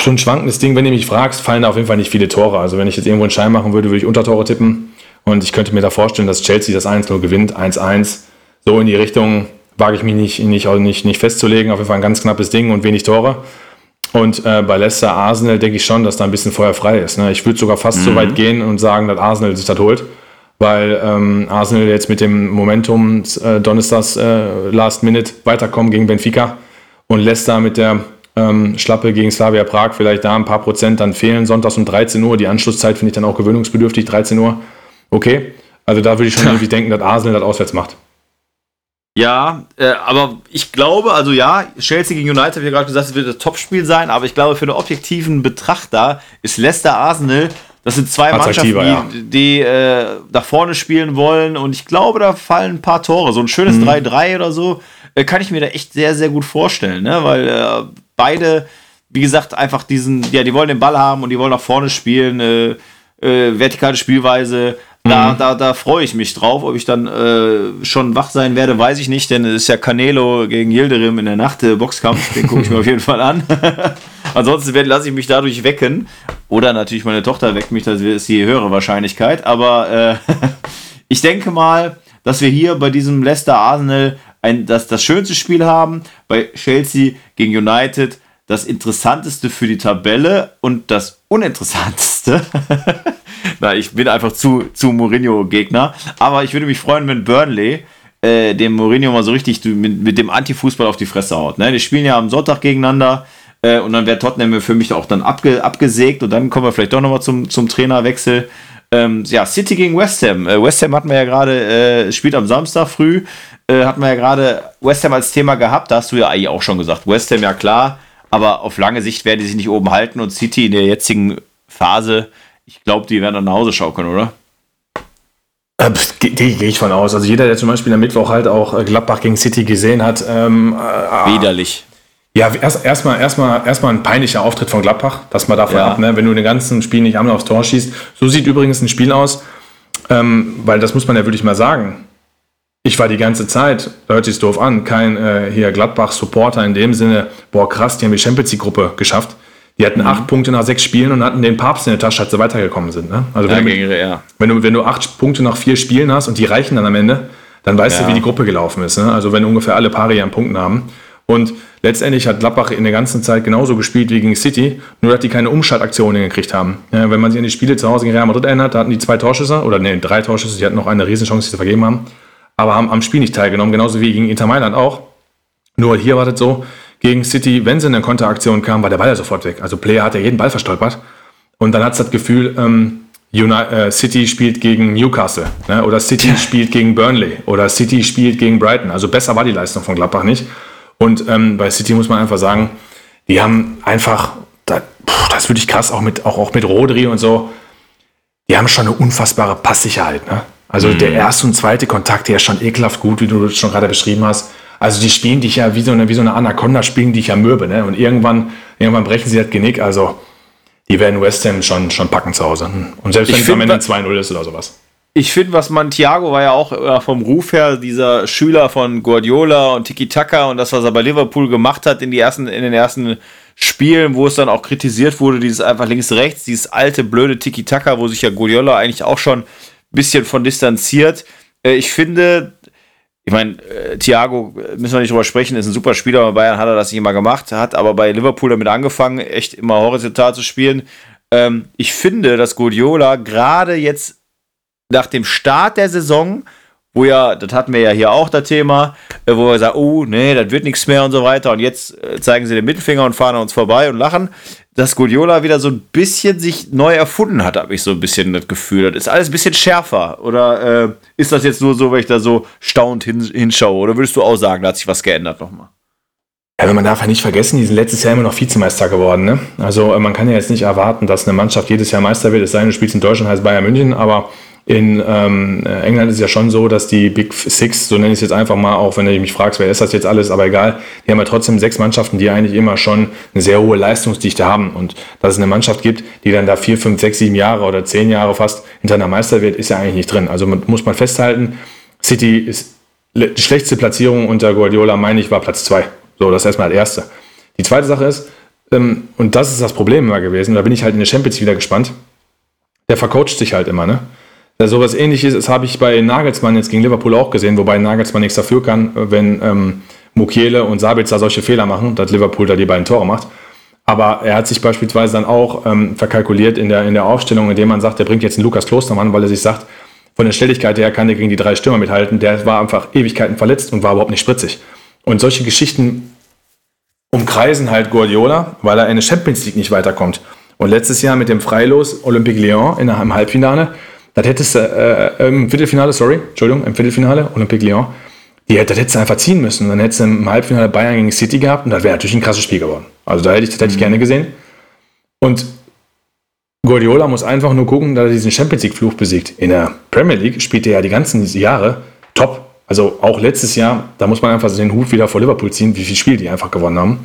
schon ein schwankendes Ding. Wenn du mich fragst, fallen da auf jeden Fall nicht viele Tore. Also wenn ich jetzt irgendwo einen Schein machen würde, würde ich Untertore tippen. Und ich könnte mir da vorstellen, dass Chelsea das 1-0 gewinnt, 1-1. So in die Richtung wage ich mich nicht, nicht, nicht, nicht festzulegen. Auf jeden Fall ein ganz knappes Ding und wenig Tore. Und äh, bei Leicester Arsenal denke ich schon, dass da ein bisschen Feuer frei ist. Ne? Ich würde sogar fast mhm. so weit gehen und sagen, dass Arsenal sich das holt. Weil ähm, Arsenal jetzt mit dem Momentum äh, Donnerstags äh, Last Minute weiterkommen gegen Benfica und Leicester mit der ähm, Schlappe gegen Slavia Prag, vielleicht da ein paar Prozent dann fehlen. Sonntags um 13 Uhr, die Anschlusszeit finde ich dann auch gewöhnungsbedürftig, 13 Uhr. Okay, also da würde ich schon irgendwie denken, dass Arsenal das auswärts macht. Ja, äh, aber ich glaube, also ja, Chelsea gegen United, habe ich ja gerade gesagt, es wird das Topspiel sein, aber ich glaube, für einen objektiven Betrachter ist Leicester Arsenal, das sind zwei Mannschaften, die, ja. die äh, nach vorne spielen wollen und ich glaube, da fallen ein paar Tore. So ein schönes 3-3 mhm. oder so äh, kann ich mir da echt sehr, sehr gut vorstellen, ne? weil äh, beide, wie gesagt, einfach diesen, ja, die wollen den Ball haben und die wollen nach vorne spielen, äh, äh, vertikale Spielweise. Da, mhm. da, da freue ich mich drauf. Ob ich dann äh, schon wach sein werde, weiß ich nicht, denn es ist ja Canelo gegen Yildirim in der Nacht, äh, Boxkampf, den gucke ich mir auf jeden Fall an. Ansonsten lasse ich mich dadurch wecken. Oder natürlich meine Tochter weckt mich, das ist die höhere Wahrscheinlichkeit. Aber äh, ich denke mal, dass wir hier bei diesem Leicester Arsenal ein, das, das schönste Spiel haben, bei Chelsea gegen United das interessanteste für die Tabelle und das uninteressanteste. Na, ich bin einfach zu, zu Mourinho-Gegner. Aber ich würde mich freuen, wenn Burnley äh, dem Mourinho mal so richtig mit, mit dem Antifußball auf die Fresse haut. Ne? Die spielen ja am Sonntag gegeneinander. Äh, und dann wäre Tottenham für mich auch dann abge, abgesägt. Und dann kommen wir vielleicht doch nochmal zum, zum Trainerwechsel. Ähm, ja, City gegen West Ham. Äh, West Ham hatten wir ja gerade, äh, spielt am Samstag früh. Äh, hatten wir ja gerade West Ham als Thema gehabt. Da hast du ja eigentlich auch schon gesagt. West Ham, ja klar. Aber auf lange Sicht werden die sich nicht oben halten. Und City in der jetzigen Phase, ich glaube, die werden dann nach Hause schaukeln, oder? Äh, Gehe ich von aus. Also jeder, der zum Beispiel am Mittwoch halt auch äh, Gladbach gegen City gesehen hat. Ähm, äh, Widerlich. Ja, erstmal erst erstmal erstmal ein peinlicher Auftritt von Gladbach, dass man davon ja. ab, ne? wenn du den ganzen Spiel nicht einmal aufs Tor schießt. So sieht übrigens ein Spiel aus, ähm, weil das muss man ja wirklich mal sagen. Ich war die ganze Zeit, hört sich doof an, kein äh, hier Gladbach-Supporter in dem Sinne, boah krass, die haben die Champions League-Gruppe geschafft. Die hatten mhm. acht Punkte nach sechs Spielen und hatten den Papst in der Tasche, als sie weitergekommen sind. Ne? Also wenn, ja, du, ja. wenn, du, wenn du acht Punkte nach vier Spielen hast und die reichen dann am Ende, dann weißt ja. du, wie die Gruppe gelaufen ist. Ne? Also wenn ungefähr alle Paare an Punkten haben. Und letztendlich hat Gladbach in der ganzen Zeit genauso gespielt wie gegen City, nur dass die keine Umschaltaktionen gekriegt haben. Ja, wenn man sich an die Spiele zu Hause gegen Real Madrid erinnert, da hatten die zwei Torschüsse, oder nee, drei Torschüsse, die hatten noch eine Riesenchance, die sie vergeben haben, aber haben am Spiel nicht teilgenommen, genauso wie gegen Inter Mailand auch. Nur hier war das so, gegen City, wenn sie in eine Konteraktion kam, war der Ball ja sofort weg. Also Player hat ja jeden Ball verstolpert. Und dann hat es das Gefühl, ähm, äh, City spielt gegen Newcastle ne? oder City spielt gegen Burnley oder City spielt gegen Brighton. Also besser war die Leistung von Gladbach nicht. Und ähm, bei City muss man einfach sagen, die haben einfach, das, das würde ich krass, auch mit, auch, auch mit Rodri und so, die haben schon eine unfassbare Passsicherheit. Ne? Also mhm. der erste und zweite Kontakt, der ist schon ekelhaft gut, wie du das schon gerade beschrieben hast. Also die spielen dich ja wie so eine, wie so eine Anaconda, spielen dich ja mürbe. Ne? Und irgendwann, irgendwann brechen sie das Genick. Also die werden West Ham schon, schon packen zu Hause. Und selbst wenn es am Ende 2-0 ist oder sowas. Ich finde, was man, Thiago war ja auch äh, vom Ruf her dieser Schüler von Guardiola und Tiki Taka und das, was er bei Liverpool gemacht hat in, die ersten, in den ersten Spielen, wo es dann auch kritisiert wurde, dieses einfach links-rechts, dieses alte, blöde Tiki Taka, wo sich ja Guardiola eigentlich auch schon bisschen von distanziert. Äh, ich finde, ich meine, äh, Thiago, müssen wir nicht drüber sprechen, ist ein super Spieler. Bei Bayern hat er das nicht immer gemacht, hat aber bei Liverpool damit angefangen, echt immer horizontal zu spielen. Ähm, ich finde, dass Guardiola gerade jetzt nach dem Start der Saison, wo ja, das hatten wir ja hier auch das Thema, äh, wo wir sagen, oh, nee, das wird nichts mehr und so weiter. Und jetzt äh, zeigen sie den Mittelfinger und fahren an uns vorbei und lachen, dass Guardiola wieder so ein bisschen sich neu erfunden hat, habe ich so ein bisschen das Gefühl. Das ist alles ein bisschen schärfer. Oder äh, ist das jetzt nur so, weil ich da so staunt hin, hinschaue? Oder würdest du auch sagen, da hat sich was geändert nochmal? Ja, man darf ja nicht vergessen, die sind letztes Jahr immer noch Vizemeister geworden. Ne? Also man kann ja jetzt nicht erwarten, dass eine Mannschaft jedes Jahr Meister wird, es sei denn, du spielst in Deutschland, heißt Bayern München, aber in ähm, England ist es ja schon so, dass die Big Six, so nenne ich es jetzt einfach mal, auch wenn du mich fragst, wer ist das jetzt alles, aber egal, die haben ja trotzdem sechs Mannschaften, die eigentlich immer schon eine sehr hohe Leistungsdichte haben. Und dass es eine Mannschaft gibt, die dann da vier, fünf, sechs, sieben Jahre oder zehn Jahre fast hintereinander Meister wird, ist ja eigentlich nicht drin. Also muss man festhalten, City ist die schlechteste Platzierung unter Guardiola, meine ich, war Platz zwei. So, das ist erstmal das Erste. Die zweite Sache ist, ähm, und das ist das Problem immer gewesen, da bin ich halt in der Champions wieder gespannt, der vercoacht sich halt immer, ne? Ja, sowas ähnliches das habe ich bei Nagelsmann jetzt gegen Liverpool auch gesehen, wobei Nagelsmann nichts dafür kann, wenn ähm, Mukiele und Sabitzer solche Fehler machen, dass Liverpool da die beiden Tore macht. Aber er hat sich beispielsweise dann auch ähm, verkalkuliert in der, in der Aufstellung, indem man sagt, er bringt jetzt einen Lukas Klostermann, weil er sich sagt, von der Stelligkeit her kann er gegen die drei Stürmer mithalten. Der war einfach Ewigkeiten verletzt und war überhaupt nicht spritzig. Und solche Geschichten umkreisen halt Guardiola, weil er in der Champions League nicht weiterkommt. Und letztes Jahr mit dem Freilos Olympique Lyon in einem Halbfinale das hättest du äh, im Viertelfinale, sorry, Entschuldigung, im Viertelfinale, Olympique Lyon, die, das hättest du einfach ziehen müssen. Dann hättest du im Halbfinale Bayern gegen City gehabt und das wäre natürlich ein krasses Spiel geworden. Also da hätte ich, das hätte ich mhm. gerne gesehen. Und Guardiola muss einfach nur gucken, dass er diesen Champions League-Fluch besiegt. In der Premier League spielt er ja die ganzen Jahre top. Also auch letztes Jahr, da muss man einfach den Hut wieder vor Liverpool ziehen, wie viele Spiele die einfach gewonnen haben.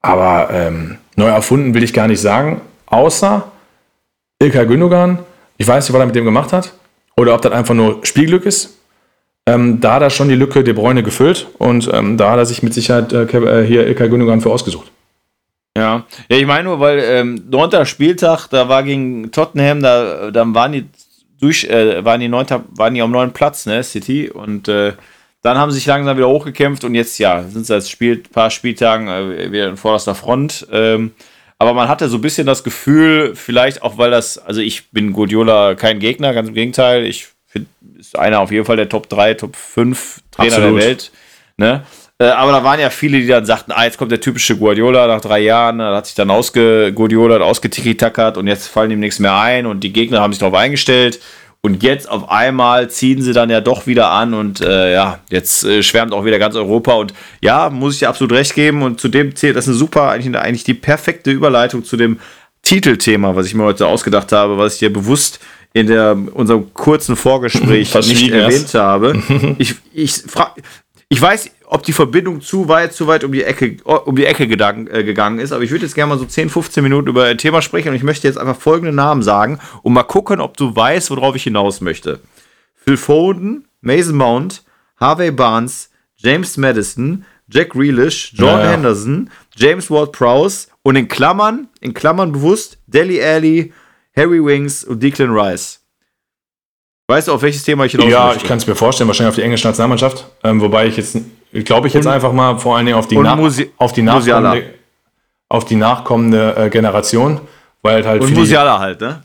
Aber ähm, neu erfunden will ich gar nicht sagen, außer Ilkay Gündogan ich weiß nicht, was er mit dem gemacht hat. Oder ob das einfach nur Spielglück ist. Ähm, da hat er schon die Lücke De Bruyne gefüllt und ähm, da hat er sich mit Sicherheit äh, äh hier Ilkay Gündogan für ausgesucht. Ja, ja ich meine nur, weil ähm, neunter Spieltag, da war gegen Tottenham, da dann waren die durch, äh, waren die neunter, waren die am neuen Platz, ne, City und äh, dann haben sie sich langsam wieder hochgekämpft und jetzt ja sind sie als Spiel, paar Spieltagen äh, wieder in vorderster Front. Ähm, aber man hatte so ein bisschen das Gefühl, vielleicht auch weil das, also ich bin Guardiola kein Gegner, ganz im Gegenteil. Ich finde, ist einer auf jeden Fall der Top 3, Top 5 Trainer Absolut. der Welt. Ne? Äh, aber da waren ja viele, die dann sagten, ah, jetzt kommt der typische Guardiola nach drei Jahren, da hat sich dann ausge Guardiola ausgetikitackert und jetzt fallen ihm nichts mehr ein und die Gegner haben sich darauf eingestellt. Und jetzt auf einmal ziehen sie dann ja doch wieder an und äh, ja, jetzt äh, schwärmt auch wieder ganz Europa. Und ja, muss ich dir absolut recht geben. Und zu dem zählt das ist eine super, eigentlich, eigentlich die perfekte Überleitung zu dem Titelthema, was ich mir heute ausgedacht habe, was ich dir bewusst in der, unserem kurzen Vorgespräch nicht erwähnt habe. ich, ich, frage, ich weiß, ob die Verbindung zu weit, zu weit um die Ecke, um die Ecke gedank, äh, gegangen ist, aber ich würde jetzt gerne mal so 10, 15 Minuten über ein Thema sprechen und ich möchte jetzt einfach folgende Namen sagen und mal gucken, ob du weißt, worauf ich hinaus möchte. Phil Foden, Mason Mount, Harvey Barnes, James Madison, Jack Grealish, Jordan ja, Henderson, James Ward-Prowse und in Klammern, in Klammern bewusst, Deli Alli, Harry Wings und Declan Rice. Weißt du, auf welches Thema ich hinaus Ja, möchte? ich kann es mir vorstellen, wahrscheinlich auf die englische Nationalmannschaft. Ähm, wobei ich jetzt, glaube ich jetzt und, einfach mal vor allen Dingen auf die, nach, auf die nachkommende, auf die nachkommende äh, Generation. Weil halt und Musiala halt, ne?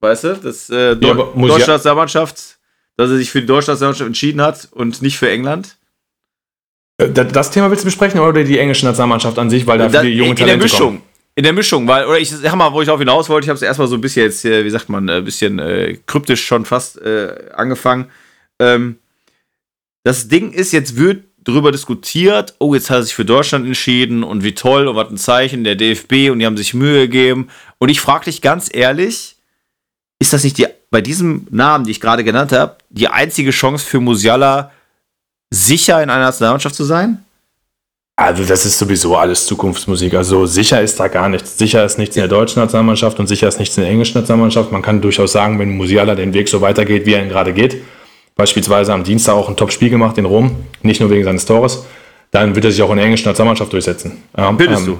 Weißt du, das äh, ja, Deutschlands Nationalmannschaft, dass er sich für die Deutschlands Nationalmannschaft entschieden hat und nicht für England. Äh, das Thema willst du besprechen oder die englische Nationalmannschaft an sich, weil da viele junge Talente in der Mischung. Kommen? In der Mischung, weil, oder ich sag mal, wo ich auf hinaus wollte, ich habe es erstmal so ein bisschen jetzt, wie sagt man, ein bisschen äh, kryptisch schon fast äh, angefangen. Ähm, das Ding ist, jetzt wird darüber diskutiert, oh, jetzt hat er sich für Deutschland entschieden und wie toll und was ein Zeichen der DFB und die haben sich Mühe gegeben. Und ich frage dich ganz ehrlich, ist das nicht die, bei diesem Namen, die ich gerade genannt habe, die einzige Chance für Musiala, sicher in einer Nationalmannschaft zu sein? Also das ist sowieso alles Zukunftsmusik. Also sicher ist da gar nichts. Sicher ist nichts in der deutschen Nationalmannschaft und sicher ist nichts in der englischen Nationalmannschaft. Man kann durchaus sagen, wenn Musiala den Weg so weitergeht, wie er ihn gerade geht, beispielsweise am Dienstag auch ein Top-Spiel gemacht in Rom, nicht nur wegen seines Tores, dann wird er sich auch in der englischen Nationalmannschaft durchsetzen. Bildest ähm,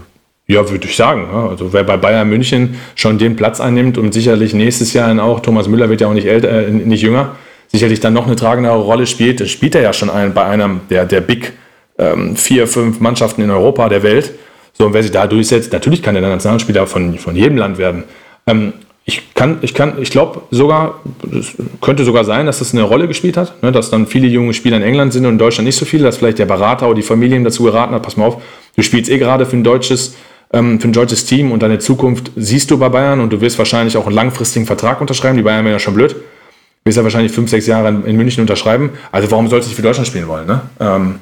du? Ja, würde ich sagen. Also wer bei Bayern München schon den Platz einnimmt und sicherlich nächstes Jahr dann auch, Thomas Müller wird ja auch nicht, älter, äh, nicht jünger, sicherlich dann noch eine tragendere Rolle spielt, spielt er ja schon ein, bei einem der, der Big ähm, vier, fünf Mannschaften in Europa, der Welt. So, und wer sich da durchsetzt, natürlich kann er dann Nationalspieler von, von jedem Land werden. Ähm, ich kann, ich kann, ich glaube sogar, es könnte sogar sein, dass das eine Rolle gespielt hat, ne, dass dann viele junge Spieler in England sind und in Deutschland nicht so viele, dass vielleicht der Berater oder die Familien dazu geraten hat, pass mal auf, du spielst eh gerade für ein deutsches, ähm, für ein deutsches Team und deine Zukunft siehst du bei Bayern und du wirst wahrscheinlich auch einen langfristigen Vertrag unterschreiben. Die Bayern wären ja schon blöd. Du wirst ja wahrscheinlich fünf, sechs Jahre in, in München unterschreiben. Also warum sollst du nicht für Deutschland spielen wollen? Ne? Ähm,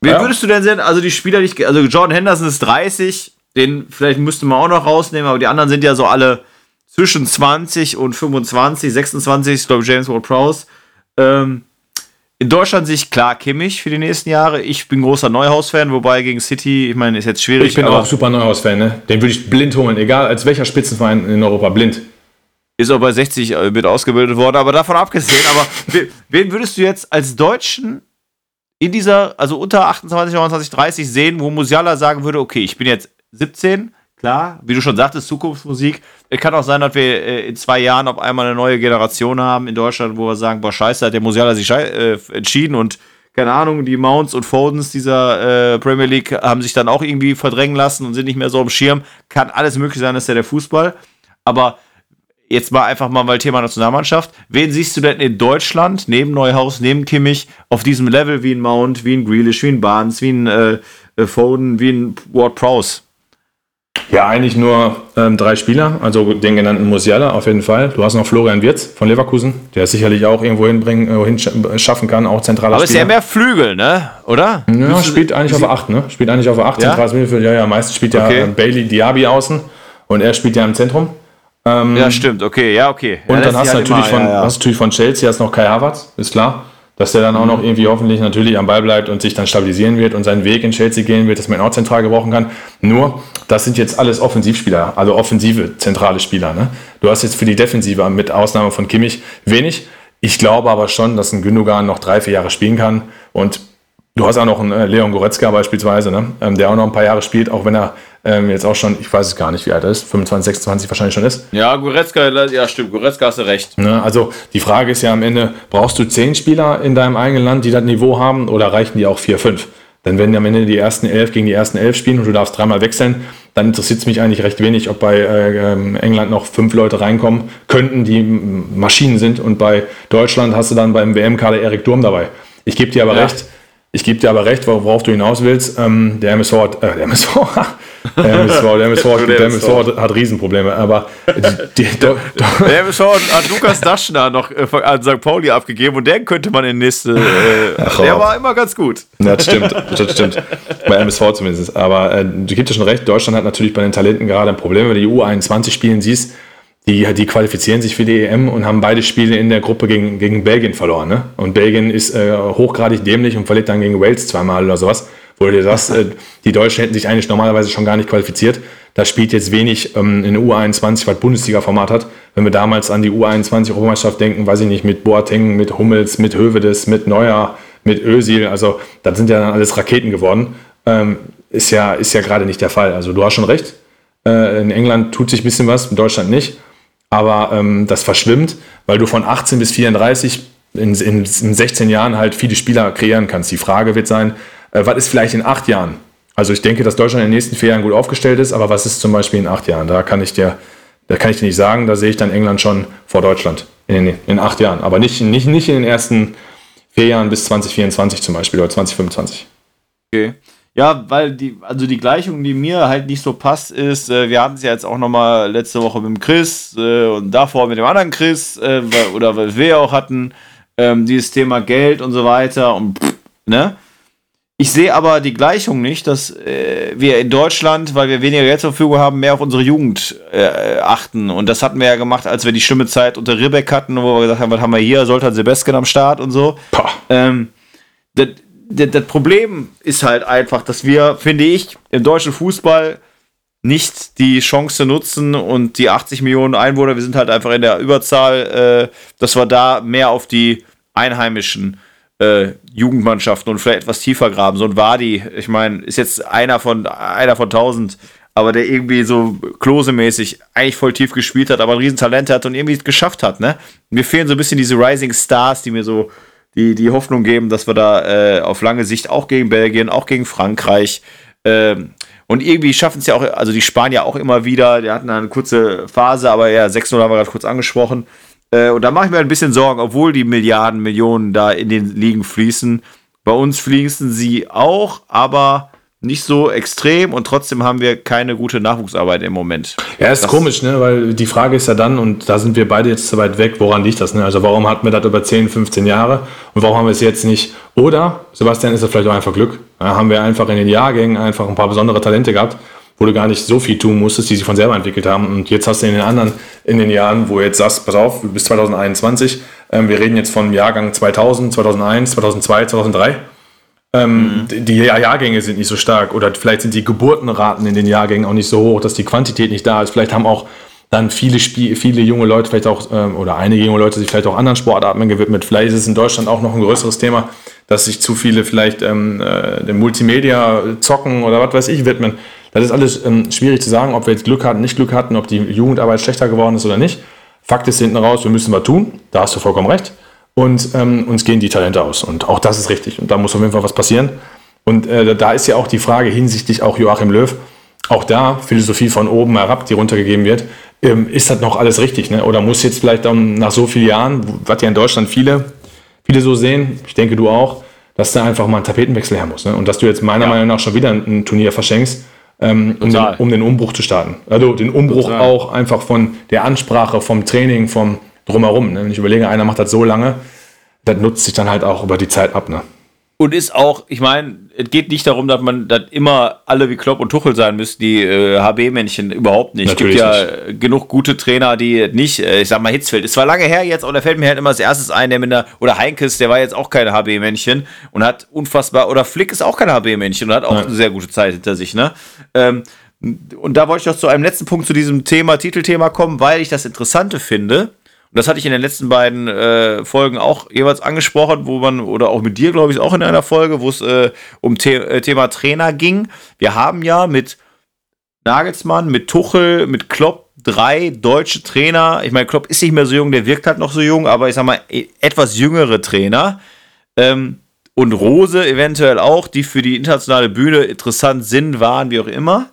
Wen ja. würdest du denn sehen? Also die Spieler, die ich, also Jordan Henderson ist 30, den vielleicht müsste man auch noch rausnehmen, aber die anderen sind ja so alle zwischen 20 und 25, 26, ich glaube James Ward-Prowse. Ähm, in Deutschland sehe ich klar Kimmich für die nächsten Jahre. Ich bin großer Neuhaus-Fan, wobei gegen City, ich meine, ist jetzt schwierig. Ich bin auch super Neuhaus-Fan, ne? Den würde ich blind holen, egal als welcher Spitzenverein in Europa, blind. Ist auch bei 60 äh, mit ausgebildet worden, aber davon abgesehen, aber wen würdest du jetzt als Deutschen in dieser, also unter 28, 29, 30 sehen, wo Musiala sagen würde, okay, ich bin jetzt 17, klar, wie du schon sagtest, Zukunftsmusik. Es kann auch sein, dass wir äh, in zwei Jahren auf einmal eine neue Generation haben in Deutschland, wo wir sagen, boah, scheiße, hat der Musiala sich äh, entschieden und keine Ahnung, die Mounts und Fodens dieser äh, Premier League haben sich dann auch irgendwie verdrängen lassen und sind nicht mehr so am Schirm. Kann alles möglich sein, das ist ja der Fußball. Aber jetzt mal einfach mal weil Thema Nationalmannschaft. Wen siehst du denn in Deutschland neben Neuhaus, neben Kimmich auf diesem Level wie ein Mount, wie ein Grealish, wie ein Barnes, wie ein äh, äh Foden, wie ein Ward Prowse? Ja, eigentlich nur ähm, drei Spieler, also den genannten Musiala auf jeden Fall. Du hast noch Florian Wirz von Leverkusen, der es sicherlich auch irgendwo hinbringen, äh, hinschaffen kann, auch zentraler Aber Spieler. Aber ist ja mehr Flügel, ne? Oder? Ja, spielt eigentlich auf 8, ne? Spielt eigentlich auf 8, ja? zentrales Mittelfeld. Ja, ja, meistens spielt ja okay. Bailey Diaby außen und er spielt ja im Zentrum. Ähm, ja, stimmt, okay, ja, okay. Und ja, dann hast du natürlich, immer, von, ja, ja. Hast natürlich von Chelsea hast noch Kai Havertz, ist klar. Dass der dann auch noch irgendwie hoffentlich natürlich am Ball bleibt und sich dann stabilisieren wird und seinen Weg in Chelsea gehen wird, dass man ihn auch zentral gebrauchen kann. Nur, das sind jetzt alles Offensivspieler, also offensive zentrale Spieler. Ne? Du hast jetzt für die Defensive mit Ausnahme von Kimmich wenig. Ich glaube aber schon, dass ein Gündogan noch drei, vier Jahre spielen kann. Und Du hast auch noch einen äh, Leon Goretzka beispielsweise, ne? Ähm, der auch noch ein paar Jahre spielt, auch wenn er ähm, jetzt auch schon, ich weiß es gar nicht, wie alt er ist, 25, 26 wahrscheinlich schon ist. Ja, Goretzka, ja stimmt, Goretzka hast du recht. Ne? Also die Frage ist ja am Ende, brauchst du zehn Spieler in deinem eigenen Land, die das Niveau haben, oder reichen die auch vier, fünf? Denn wenn am Ende die ersten elf gegen die ersten elf spielen und du darfst dreimal wechseln, dann interessiert es mich eigentlich recht wenig, ob bei äh, ähm, England noch fünf Leute reinkommen könnten, die Maschinen sind. Und bei Deutschland hast du dann beim WM-Kader Erik Durm dabei. Ich gebe dir aber ja. recht, ich gebe dir aber recht, worauf du hinaus willst. Ähm, der MSV hat, äh, der MSV, der MSV, der MSV, der MSV hat, hat Riesenprobleme. Aber die, die, der MSV hat Lukas Daschner noch äh, an St. Pauli abgegeben und den könnte man in nächste. Äh, Ach, der war immer ganz gut. Ja, das stimmt, das stimmt. Bei MSV zumindest. Aber äh, du gibst dir schon recht. Deutschland hat natürlich bei den Talenten gerade ein Problem, wenn du die U21 spielen siehst die, die qualifizieren sich für die EM und haben beide Spiele in der Gruppe gegen, gegen Belgien verloren. Ne? Und Belgien ist äh, hochgradig dämlich und verliert dann gegen Wales zweimal oder sowas. Wo du dir sagst, äh, die Deutschen hätten sich eigentlich normalerweise schon gar nicht qualifiziert. Das spielt jetzt wenig ähm, in der U21, was Bundesliga-Format hat. Wenn wir damals an die U21-Europameisterschaft denken, weiß ich nicht, mit Boateng, mit Hummels, mit Hövedes, mit Neuer, mit Özil, also das sind ja dann alles Raketen geworden. Ähm, ist ja, ist ja gerade nicht der Fall. Also du hast schon recht. Äh, in England tut sich ein bisschen was, in Deutschland nicht aber ähm, das verschwimmt, weil du von 18 bis 34 in, in, in 16 Jahren halt viele Spieler kreieren kannst. Die Frage wird sein, äh, was ist vielleicht in acht Jahren? Also ich denke, dass Deutschland in den nächsten vier Jahren gut aufgestellt ist, aber was ist zum Beispiel in acht Jahren? Da kann ich dir, da kann ich dir nicht sagen, da sehe ich dann England schon vor Deutschland in, den, in acht Jahren, aber nicht, nicht, nicht in den ersten vier Jahren bis 2024 zum Beispiel oder 2025. Okay. Ja, weil die, also die Gleichung, die mir halt nicht so passt, ist, äh, wir hatten es ja jetzt auch nochmal letzte Woche mit dem Chris äh, und davor mit dem anderen Chris, äh, oder weil wir auch hatten, ähm, dieses Thema Geld und so weiter und pff, ne? ich sehe aber die Gleichung nicht, dass äh, wir in Deutschland, weil wir weniger Geld zur Verfügung haben, mehr auf unsere Jugend äh, achten. Und das hatten wir ja gemacht, als wir die schlimme Zeit unter Ribbeck hatten, wo wir gesagt haben, was haben wir hier, Soltan Sebeskin am Start und so. Ähm, das, das, Problem ist halt einfach, dass wir, finde ich, im deutschen Fußball nicht die Chance nutzen und die 80 Millionen Einwohner, wir sind halt einfach in der Überzahl, äh, dass wir da mehr auf die Einheimischen äh, Jugendmannschaften und vielleicht etwas tiefer graben. So ein Wadi, ich meine, ist jetzt einer von einer von tausend, aber der irgendwie so Klose-mäßig eigentlich voll tief gespielt hat, aber ein Riesentalent hat und irgendwie es geschafft hat, ne? Mir fehlen so ein bisschen diese Rising Stars, die mir so die, die Hoffnung geben, dass wir da äh, auf lange Sicht auch gegen Belgien, auch gegen Frankreich ähm, und irgendwie schaffen es ja auch, also die Spanier auch immer wieder, die hatten eine kurze Phase, aber ja, 6-0 haben wir gerade kurz angesprochen. Äh, und da mache ich mir ein bisschen Sorgen, obwohl die Milliarden, Millionen da in den Ligen fließen. Bei uns fließen sie auch, aber nicht so extrem und trotzdem haben wir keine gute Nachwuchsarbeit im Moment. Ja, ist das komisch, ne? weil die Frage ist ja dann, und da sind wir beide jetzt zu weit weg, woran liegt das? Ne? Also warum hatten wir das über 10, 15 Jahre und warum haben wir es jetzt nicht? Oder, Sebastian, ist das vielleicht auch einfach Glück? Da haben wir einfach in den Jahrgängen einfach ein paar besondere Talente gehabt, wo du gar nicht so viel tun musstest, die sich von selber entwickelt haben. Und jetzt hast du in den anderen, in den Jahren, wo du jetzt sagst, pass auf, bis 2021, ähm, wir reden jetzt vom Jahrgang 2000, 2001, 2002, 2003 ähm, mhm. Die Jahrgänge sind nicht so stark oder vielleicht sind die Geburtenraten in den Jahrgängen auch nicht so hoch, dass die Quantität nicht da ist. Vielleicht haben auch dann viele, Spie viele junge Leute vielleicht auch, ähm, oder einige junge Leute sich vielleicht auch anderen Sportarten gewidmet. Vielleicht ist es in Deutschland auch noch ein größeres Thema, dass sich zu viele vielleicht ähm, äh, dem Multimedia zocken oder was weiß ich widmen. Das ist alles ähm, schwierig zu sagen, ob wir jetzt Glück hatten, nicht Glück hatten, ob die Jugendarbeit schlechter geworden ist oder nicht. Fakt ist hinten raus, wir müssen was tun. Da hast du vollkommen recht und ähm, uns gehen die Talente aus. Und auch das ist richtig. Und da muss auf jeden Fall was passieren. Und äh, da ist ja auch die Frage hinsichtlich auch Joachim Löw, auch da Philosophie von oben herab, die runtergegeben wird, ähm, ist das noch alles richtig? Ne? Oder muss jetzt vielleicht dann nach so vielen Jahren, was ja in Deutschland viele, viele so sehen, ich denke du auch, dass da einfach mal ein Tapetenwechsel her muss. Ne? Und dass du jetzt meiner ja. Meinung nach schon wieder ein, Turnier verschenkst, ähm, um, den, um, den, Umbruch zu starten. Also den Umbruch Total. auch einfach von der Ansprache, vom Training, vom, drumherum. Ne? Wenn ich überlege, einer macht das so lange, das nutzt sich dann halt auch über die Zeit ab. Ne? Und ist auch, ich meine, es geht nicht darum, dass man dass immer alle wie Klopp und Tuchel sein müssen, die äh, HB-Männchen überhaupt nicht. Es gibt ja nicht. genug gute Trainer, die nicht, äh, ich sag mal, Hitzfeld. Es war lange her jetzt, und da fällt mir halt immer als erstes ein, der mit einer, oder Heinkes, der war jetzt auch kein HB-Männchen und hat unfassbar, oder Flick ist auch kein HB-Männchen und hat auch ja. eine sehr gute Zeit hinter sich, ne? Ähm, und da wollte ich noch zu einem letzten Punkt zu diesem Thema, Titelthema kommen, weil ich das Interessante finde und das hatte ich in den letzten beiden äh, Folgen auch jeweils angesprochen, wo man, oder auch mit dir, glaube ich, auch in einer Folge, wo es äh, um The äh, Thema Trainer ging. Wir haben ja mit Nagelsmann, mit Tuchel, mit Klopp drei deutsche Trainer. Ich meine, Klopp ist nicht mehr so jung, der wirkt halt noch so jung, aber ich sag mal, e, etwas jüngere Trainer. Ähm, und Rose eventuell auch, die für die internationale Bühne interessant sind, waren, wie auch immer.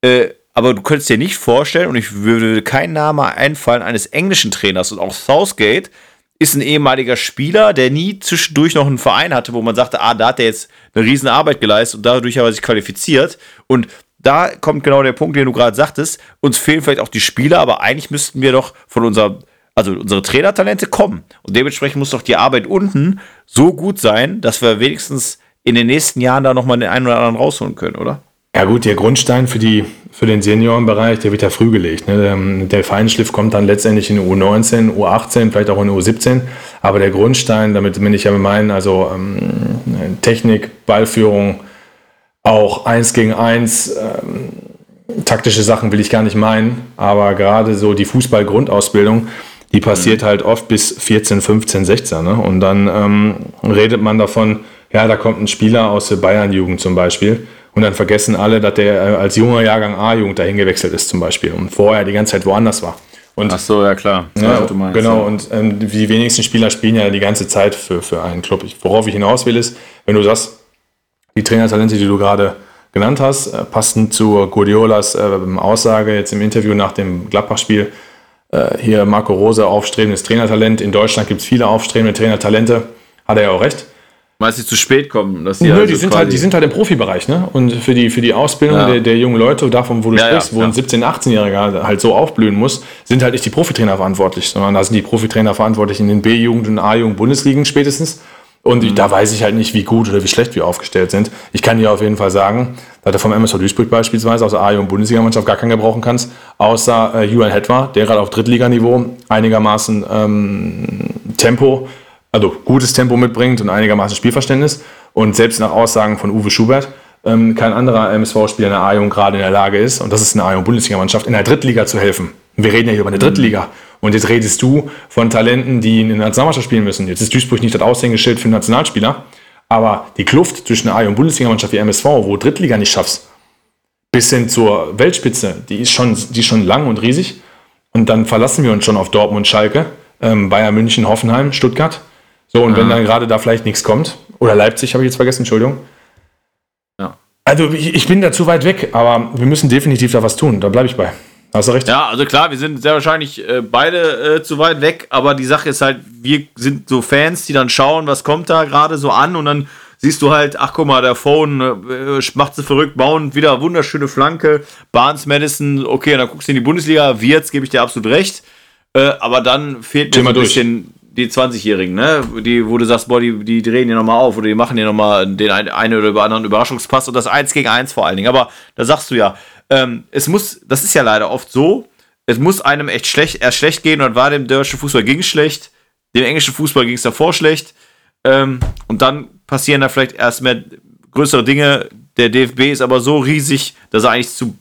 Äh, aber du könntest dir nicht vorstellen, und ich würde kein Name einfallen eines englischen Trainers und auch Southgate ist ein ehemaliger Spieler, der nie zwischendurch noch einen Verein hatte, wo man sagte, ah, da hat er jetzt eine riesen Arbeit geleistet und dadurch hat er sich qualifiziert. Und da kommt genau der Punkt, den du gerade sagtest. Uns fehlen vielleicht auch die Spieler, aber eigentlich müssten wir doch von unserer, also unsere Trainertalente kommen. Und dementsprechend muss doch die Arbeit unten so gut sein, dass wir wenigstens in den nächsten Jahren da nochmal den einen oder anderen rausholen können, oder? Ja gut, der Grundstein für, die, für den Seniorenbereich, der wird ja früh gelegt. Ne? Der, der Feinschliff kommt dann letztendlich in U19, U18, vielleicht auch in U17. Aber der Grundstein, damit bin ich ja meinen, also ähm, Technik, Ballführung, auch eins gegen eins, ähm, taktische Sachen will ich gar nicht meinen. Aber gerade so die Fußball-Grundausbildung, die passiert mhm. halt oft bis 14, 15, 16. Ne? Und dann ähm, redet man davon, ja, da kommt ein Spieler aus der Bayern-Jugend zum Beispiel und dann vergessen alle, dass der äh, als junger Jahrgang A-Jugend dahin gewechselt ist zum Beispiel und vorher die ganze Zeit woanders war. Und, Ach so, ja klar. Ja, ja, meinst, genau, ja. und ähm, die wenigsten Spieler spielen ja die ganze Zeit für, für einen Club. Ich, worauf ich hinaus will, ist, wenn du sagst, die Trainertalente, die du gerade genannt hast, äh, passen zu Guardiolas äh, Aussage jetzt im Interview nach dem Gladbach-Spiel, äh, hier Marco Rose, aufstrebendes Trainertalent. In Deutschland gibt es viele aufstrebende Trainertalente. Hat er ja auch recht. Meinst du zu spät kommen? Dass die, Nö, also die, sind halt, die sind halt im Profibereich, ne? Und für die, für die Ausbildung ja. der, der, jungen Leute, davon, wo du ja, sprichst, ja, wo ein 17-, 18-Jähriger halt so aufblühen muss, sind halt nicht die Profitrainer verantwortlich, sondern da sind die Profitrainer verantwortlich in den B-Jugend und A-Jugend Bundesligen spätestens. Und mhm. da weiß ich halt nicht, wie gut oder wie schlecht wir aufgestellt sind. Ich kann dir auf jeden Fall sagen, dass du vom MSV Duisburg beispielsweise aus der A- und Bundesligamannschaft gar keinen gebrauchen kannst, außer äh, Julian Hetwa, der gerade auf Drittliganiveau einigermaßen ähm, Tempo, also gutes Tempo mitbringt und einigermaßen Spielverständnis. Und selbst nach Aussagen von Uwe Schubert, ähm, kein anderer MSV-Spieler in der A-Jung gerade in der Lage ist, und das ist eine A-Jung-Bundesligamannschaft, in der Drittliga zu helfen. Wir reden ja hier über eine Drittliga. Und jetzt redest du von Talenten, die in der Nationalmannschaft spielen müssen. Jetzt ist Duisburg nicht das Aushängeschild für Nationalspieler. Aber die Kluft zwischen der A- und Bundesligamannschaft wie MSV, wo Drittliga nicht schaffst, bis hin zur Weltspitze, die ist schon, die ist schon lang und riesig. Und dann verlassen wir uns schon auf Dortmund, Schalke, ähm, Bayern München, Hoffenheim, Stuttgart. So, und ja. wenn dann gerade da vielleicht nichts kommt, oder Leipzig habe ich jetzt vergessen, Entschuldigung. Ja. Also ich, ich bin da zu weit weg, aber wir müssen definitiv da was tun, da bleibe ich bei. Hast du recht? Ja, also klar, wir sind sehr wahrscheinlich äh, beide äh, zu weit weg, aber die Sache ist halt, wir sind so Fans, die dann schauen, was kommt da gerade so an und dann siehst du halt, ach guck mal, der Phone äh, macht sie verrückt, bauen wieder wunderschöne Flanke, Barnes Madison, okay, dann guckst du in die Bundesliga, Wirtz, gebe ich dir absolut recht, äh, aber dann fehlt mir so ein bisschen die 20-Jährigen, ne? Die, wo du sagst, boah, die, die drehen hier nochmal auf oder die machen hier nochmal den einen oder anderen Überraschungspass und das 1 gegen 1 vor allen Dingen. Aber da sagst du ja, ähm, es muss, das ist ja leider oft so, es muss einem echt schlecht, erst schlecht gehen und war dem deutschen Fußball ging schlecht, dem englischen Fußball ging es davor schlecht ähm, und dann passieren da vielleicht erst mehr größere Dinge. Der DFB ist aber so riesig, dass er eigentlich zu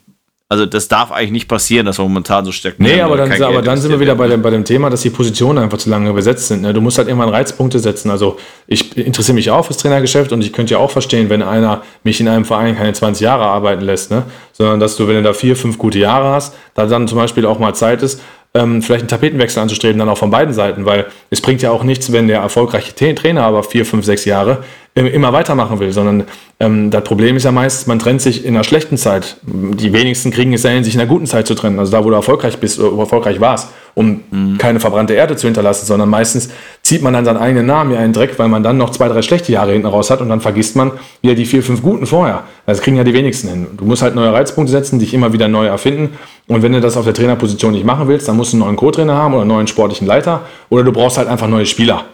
also das darf eigentlich nicht passieren, dass wir momentan so steckt. Nee, aber dann, aber dann sind wir wieder bei dem, bei dem Thema, dass die Positionen einfach zu lange besetzt sind. Ne? Du musst halt irgendwann Reizpunkte setzen. Also ich interessiere mich auch fürs Trainergeschäft und ich könnte ja auch verstehen, wenn einer mich in einem Verein keine 20 Jahre arbeiten lässt, ne? sondern dass du, wenn du da vier, fünf gute Jahre hast, da dann zum Beispiel auch mal Zeit ist, ähm, vielleicht einen Tapetenwechsel anzustreben, dann auch von beiden Seiten, weil es bringt ja auch nichts, wenn der erfolgreiche Trainer aber vier, fünf, sechs Jahre immer weitermachen will, sondern ähm, das Problem ist ja meist, man trennt sich in einer schlechten Zeit. Die wenigsten kriegen es ja hin, sich in einer guten Zeit zu trennen, also da, wo du erfolgreich bist oder erfolgreich warst, um mhm. keine verbrannte Erde zu hinterlassen, sondern meistens zieht man dann seinen eigenen Namen ja einen Dreck, weil man dann noch zwei, drei schlechte Jahre hinten raus hat und dann vergisst man wieder die vier, fünf guten vorher. Das kriegen ja die wenigsten hin. Du musst halt neue Reizpunkte setzen, dich immer wieder neu erfinden und wenn du das auf der Trainerposition nicht machen willst, dann musst du einen neuen Co-Trainer haben oder einen neuen sportlichen Leiter oder du brauchst halt einfach neue Spieler.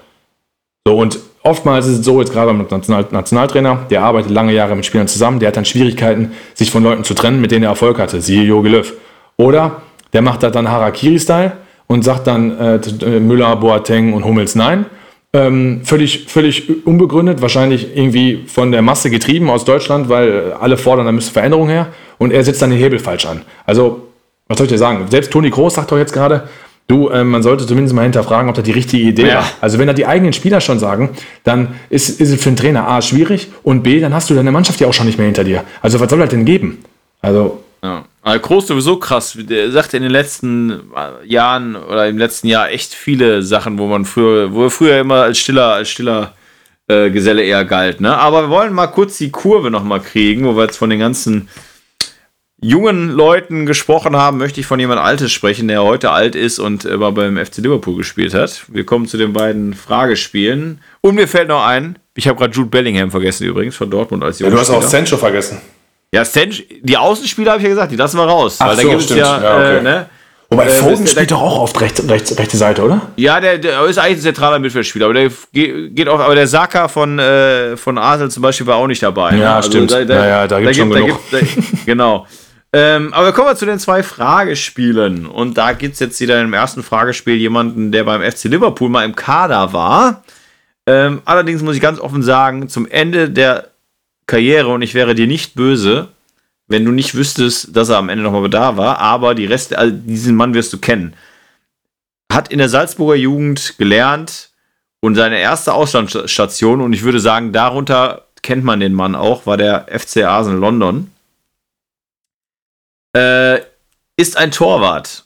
So, und oftmals ist es so, jetzt gerade beim National Nationaltrainer, der arbeitet lange Jahre mit Spielern zusammen, der hat dann Schwierigkeiten, sich von Leuten zu trennen, mit denen er Erfolg hatte, siehe Jogi Löw. Oder der macht das dann Harakiri-Style und sagt dann äh, Müller, Boateng und Hummels nein. Ähm, völlig, völlig unbegründet, wahrscheinlich irgendwie von der Masse getrieben aus Deutschland, weil alle fordern, da müsste Veränderung her. Und er setzt dann den Hebel falsch an. Also, was soll ich dir sagen? Selbst Toni Kroos sagt doch jetzt gerade, Du, äh, man sollte zumindest mal hinterfragen, ob das die richtige Idee ja. war. Also wenn da die eigenen Spieler schon sagen, dann ist, ist es für einen Trainer A schwierig und B, dann hast du deine Mannschaft ja auch schon nicht mehr hinter dir. Also was soll das denn geben? Also. Ja. Aber Groß sowieso krass. Der sagt in den letzten Jahren oder im letzten Jahr echt viele Sachen, wo man früher, wo er früher immer als stiller, als stiller äh, Geselle eher galt. Ne? Aber wir wollen mal kurz die Kurve nochmal kriegen, wo wir jetzt von den ganzen jungen Leuten gesprochen haben, möchte ich von jemand Altes sprechen, der heute alt ist und immer beim FC Liverpool gespielt hat. Wir kommen zu den beiden Fragespielen. Und mir fällt noch ein, ich habe gerade Jude Bellingham vergessen übrigens, von Dortmund als ja, Du hast auch Sancho vergessen. Ja, Sancho, die Außenspieler habe ich ja gesagt, die lassen wir raus. Ach weil so, da gibt es ja, ja okay. äh, ne? Wobei äh, Foden spielt doch auch auf rechts, rechts, rechte Seite, oder? Ja, der, der ist eigentlich ein zentraler Mittelfeldspieler, aber der geht auf, aber der Saka von, äh, von Arsenal zum Beispiel war auch nicht dabei. Ja, ne? also stimmt. Da, da, ja, ja, da gibt es schon da genug. Da, genau. Ähm, aber kommen wir zu den zwei Fragespielen. Und da gibt es jetzt wieder im ersten Fragespiel jemanden, der beim FC Liverpool mal im Kader war. Ähm, allerdings muss ich ganz offen sagen, zum Ende der Karriere, und ich wäre dir nicht böse, wenn du nicht wüsstest, dass er am Ende nochmal da war, aber die Reste, also diesen Mann wirst du kennen. Hat in der Salzburger Jugend gelernt und seine erste Auslandsstation, und ich würde sagen, darunter kennt man den Mann auch, war der FC Arsenal London äh, ist ein Torwart.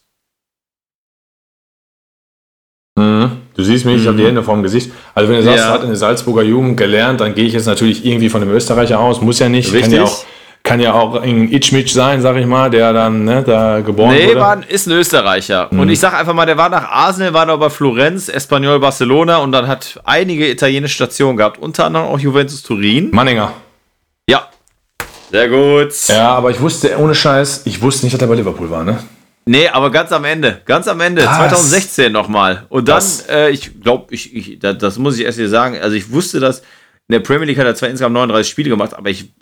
Mhm. Du siehst mich, ich habe die mhm. Hände vorm Gesicht. Also wenn du sagst, ja. hat in der Salzburger Jugend gelernt, dann gehe ich jetzt natürlich irgendwie von dem Österreicher aus. Muss ja nicht. Richtig. Kann ja auch, kann ja auch ein Itchmitsch sein, sag ich mal, der dann ne, da geboren nee, wurde. Nee, war, ist ein Österreicher. Mhm. Und ich sag einfach mal, der war nach Arsenal, war noch bei Florenz, Espanyol Barcelona und dann hat einige italienische Stationen gehabt, unter anderem auch Juventus Turin. Manninger. Ja, sehr gut. Ja, aber ich wusste, ohne Scheiß, ich wusste nicht, dass er bei Liverpool war, ne? Nee, aber ganz am Ende. Ganz am Ende. Krass. 2016 nochmal. Und dann, Das- äh, ich glaube, ich, ich, das, das muss ich erst hier sagen. Also, ich wusste, dass in der Premier League hat er zwar insgesamt 39 Spiele gemacht, aber ich